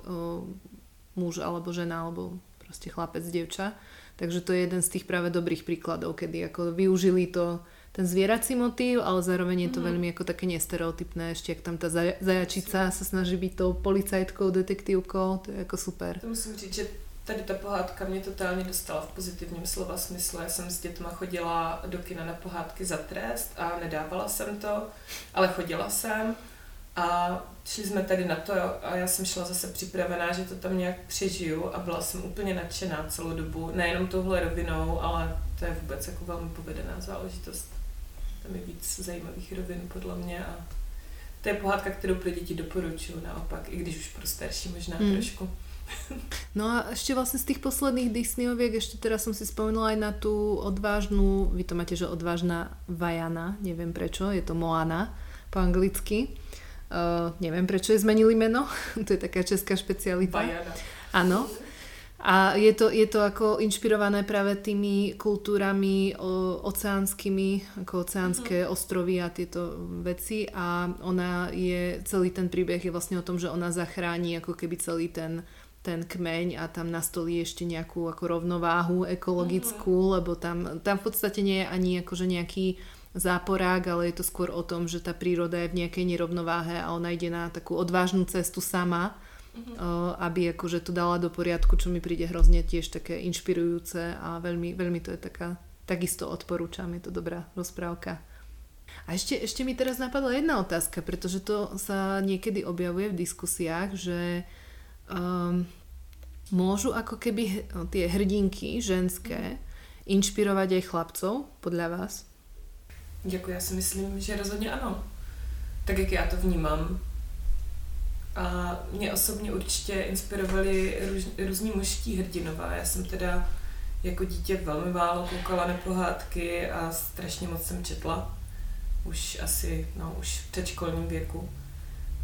muž alebo žena alebo proste chlapec, devča. Takže to je jeden z tých práve dobrých príkladov, kedy ako využili to ten zvierací motív, ale zároveň je to mm. veľmi ako také nestereotypné, ešte jak tam ta zajačica sa snaží byť tou policajtkou, detektívkou, to je jako super. To musím říct, že tady ta pohádka mě totálně dostala v pozitivním slova smyslu. Já jsem s dětma chodila do kina na pohádky za trest a nedávala jsem to, ale chodila jsem a šli jsme tady na to a já jsem šla zase připravená, že to tam nějak přežiju a byla jsem úplně nadšená celou dobu. Nejenom touhle rovinou, ale to je vůbec jako velmi povedená záležitost. Tam je víc zajímavých rovin podle mě a to je pohádka, kterou pro děti doporučuji naopak, i když už pro starší možná hmm. trošku. No a ešte vlastne z tých posledných Disneyoviek, ešte teraz som si spomenula aj na tú odvážnu, vy to máte, že odvážna Vajana, neviem prečo, je to Moana po anglicky. Uh, neviem, prečo je zmenili meno. to je taká česká špecialita. Áno. A je to, je to ako inšpirované práve tými kultúrami o, oceánskymi, ako oceánske mm-hmm. ostrovy a tieto veci a ona je, celý ten príbeh je vlastne o tom, že ona zachráni ako keby celý ten ten kmeň a tam nastolí ešte nejakú ako rovnováhu ekologickú, mm-hmm. lebo tam, tam v podstate nie je ani akože nejaký záporák, ale je to skôr o tom, že tá príroda je v nejakej nerovnováhe a ona ide na takú odvážnu cestu sama, mm-hmm. aby akože to dala do poriadku, čo mi príde hrozne tiež také inšpirujúce a veľmi, veľmi to je taká, takisto odporúčam, je to dobrá rozprávka. A ešte, ešte mi teraz napadla jedna otázka, pretože to sa niekedy objavuje v diskusiách, že um, môžu ako keby tie hrdinky ženské inšpirovať aj chlapcov, podľa vás? Jako já si myslím, že rozhodně ano. Tak jak já to vnímám. A mě osobně určitě inspirovali růz, různí mužští hrdinové. Já jsem teda jako dítě velmi málo koukala na pohádky a strašně moc jsem četla. Už asi, no, už v předškolním věku.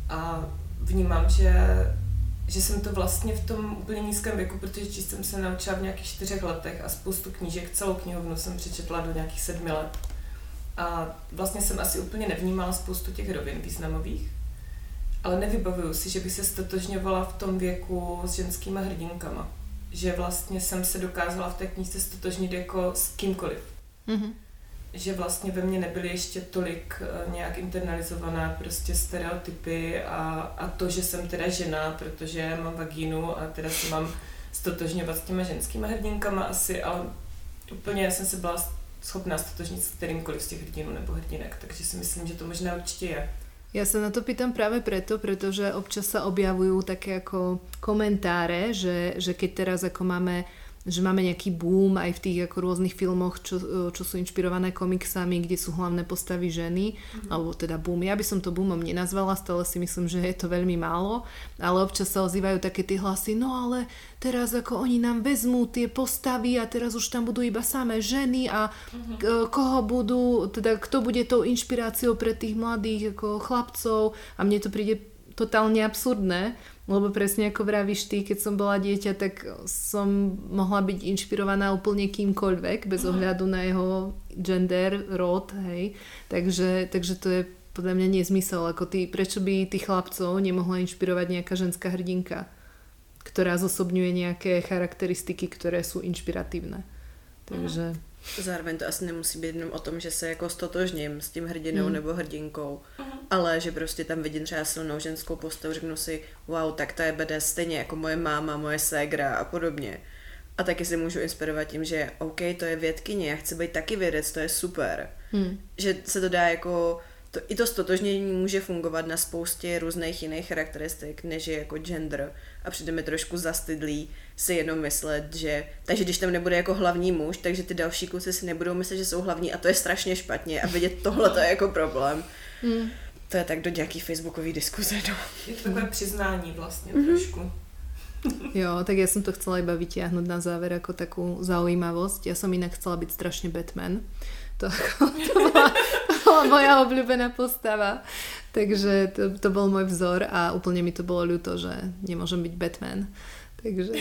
A vnímám, že, že jsem to vlastně v tom úplně nízkém věku, protože číst jsem se naučila v nějakých čtyřech letech a spoustu knížek, celou knihovnu jsem přečetla do nějakých sedmi let. A vlastně jsem asi úplně nevnímala spoustu těch rovin významových, ale nevybavuju si, že bych se stotožňovala v tom věku s ženskýma hrdinkama. Že vlastně jsem se dokázala v té knížce stotožnit jako s kýmkoliv. Mm-hmm. Že vlastně ve mně nebyly ještě tolik uh, nějak internalizované prostě stereotypy a, a to, že jsem teda žena, protože mám vagínu a teda se mám stotožňovat s těma ženskýma hrdinkama asi, ale úplně jsem se byla schopná stotožnit s kterýmkoliv z těch hrdinů nebo hrdinek, takže si myslím, že to možná určitě je. Ja sa na to pýtam práve preto, pretože občas sa objavujú také ako komentáre, že, že keď teraz ako máme že máme nejaký boom aj v tých ako rôznych filmoch, čo, čo sú inšpirované komiksami, kde sú hlavné postavy ženy, mm-hmm. alebo teda boom. Ja by som to boomom nenazvala, stále si myslím, že je to veľmi málo, ale občas sa ozývajú také tie hlasy, no ale teraz ako oni nám vezmú tie postavy a teraz už tam budú iba samé ženy a mm-hmm. koho budú, teda kto bude tou inšpiráciou pre tých mladých ako chlapcov a mne to príde totálne absurdné, lebo presne ako vravíš ty, keď som bola dieťa, tak som mohla byť inšpirovaná úplne kýmkoľvek, bez ohľadu na jeho gender, rod, hej. Takže, takže to je podľa mňa nezmysel. Ako ty, prečo by tých chlapcov nemohla inšpirovať nejaká ženská hrdinka, ktorá zosobňuje nejaké charakteristiky, ktoré sú inšpiratívne. Takže... Zároveň to asi nemusí být jenom o tom, že se jako stotožním s tím hrdinou mm. nebo hrdinkou, mm. ale že prostě tam vidím třeba silnou ženskou postavu, řeknu si, wow, tak ta je bede stejně jako moje máma, moje ségra a podobně. A taky si můžu inspirovat tím, že OK, to je vědkyně, já chci být taky vědec, to je super. Mm. Že se to dá jako to, i to stotožnění může fungovat na spoustě různých jiných charakteristik, než je jako gender. A přijde mi trošku zastydlý si jenom myslet, že takže když tam nebude jako hlavní muž, takže ty další kluci si nebudou myslet, že jsou hlavní a to je strašně špatně a vidět tohle to je jako problém. Hmm. To je tak do nějaký facebookový diskuze. No. Je to takové přiznání vlastně mm-hmm. trošku. Jo, tak ja som to chcela iba vytiahnuť na záver ako takú zaujímavosť. Ja som inak chcela byť strašne Batman. To, ako, to, bola, to bola moja obľúbená postava. Takže to, to bol môj vzor a úplne mi to bolo ľúto, že nemôžem byť Batman. Takže...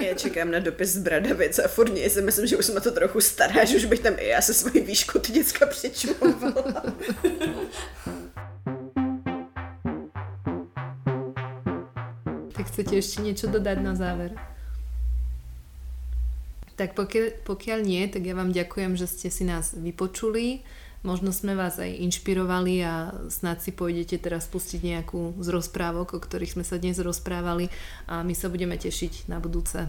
Já čekám na dopis z Bradavice a furt si myslím, že už jsme to trochu stará, že už bych tam i já se svojí výšku ty děcka tak chcete ešte niečo dodať na záver? Tak pokiaľ, pokiaľ nie, tak ja vám ďakujem, že ste si nás vypočuli. Možno sme vás aj inšpirovali a snad si pôjdete teraz pustiť nejakú z rozprávok, o ktorých sme sa dnes rozprávali a my sa budeme tešiť na budúce.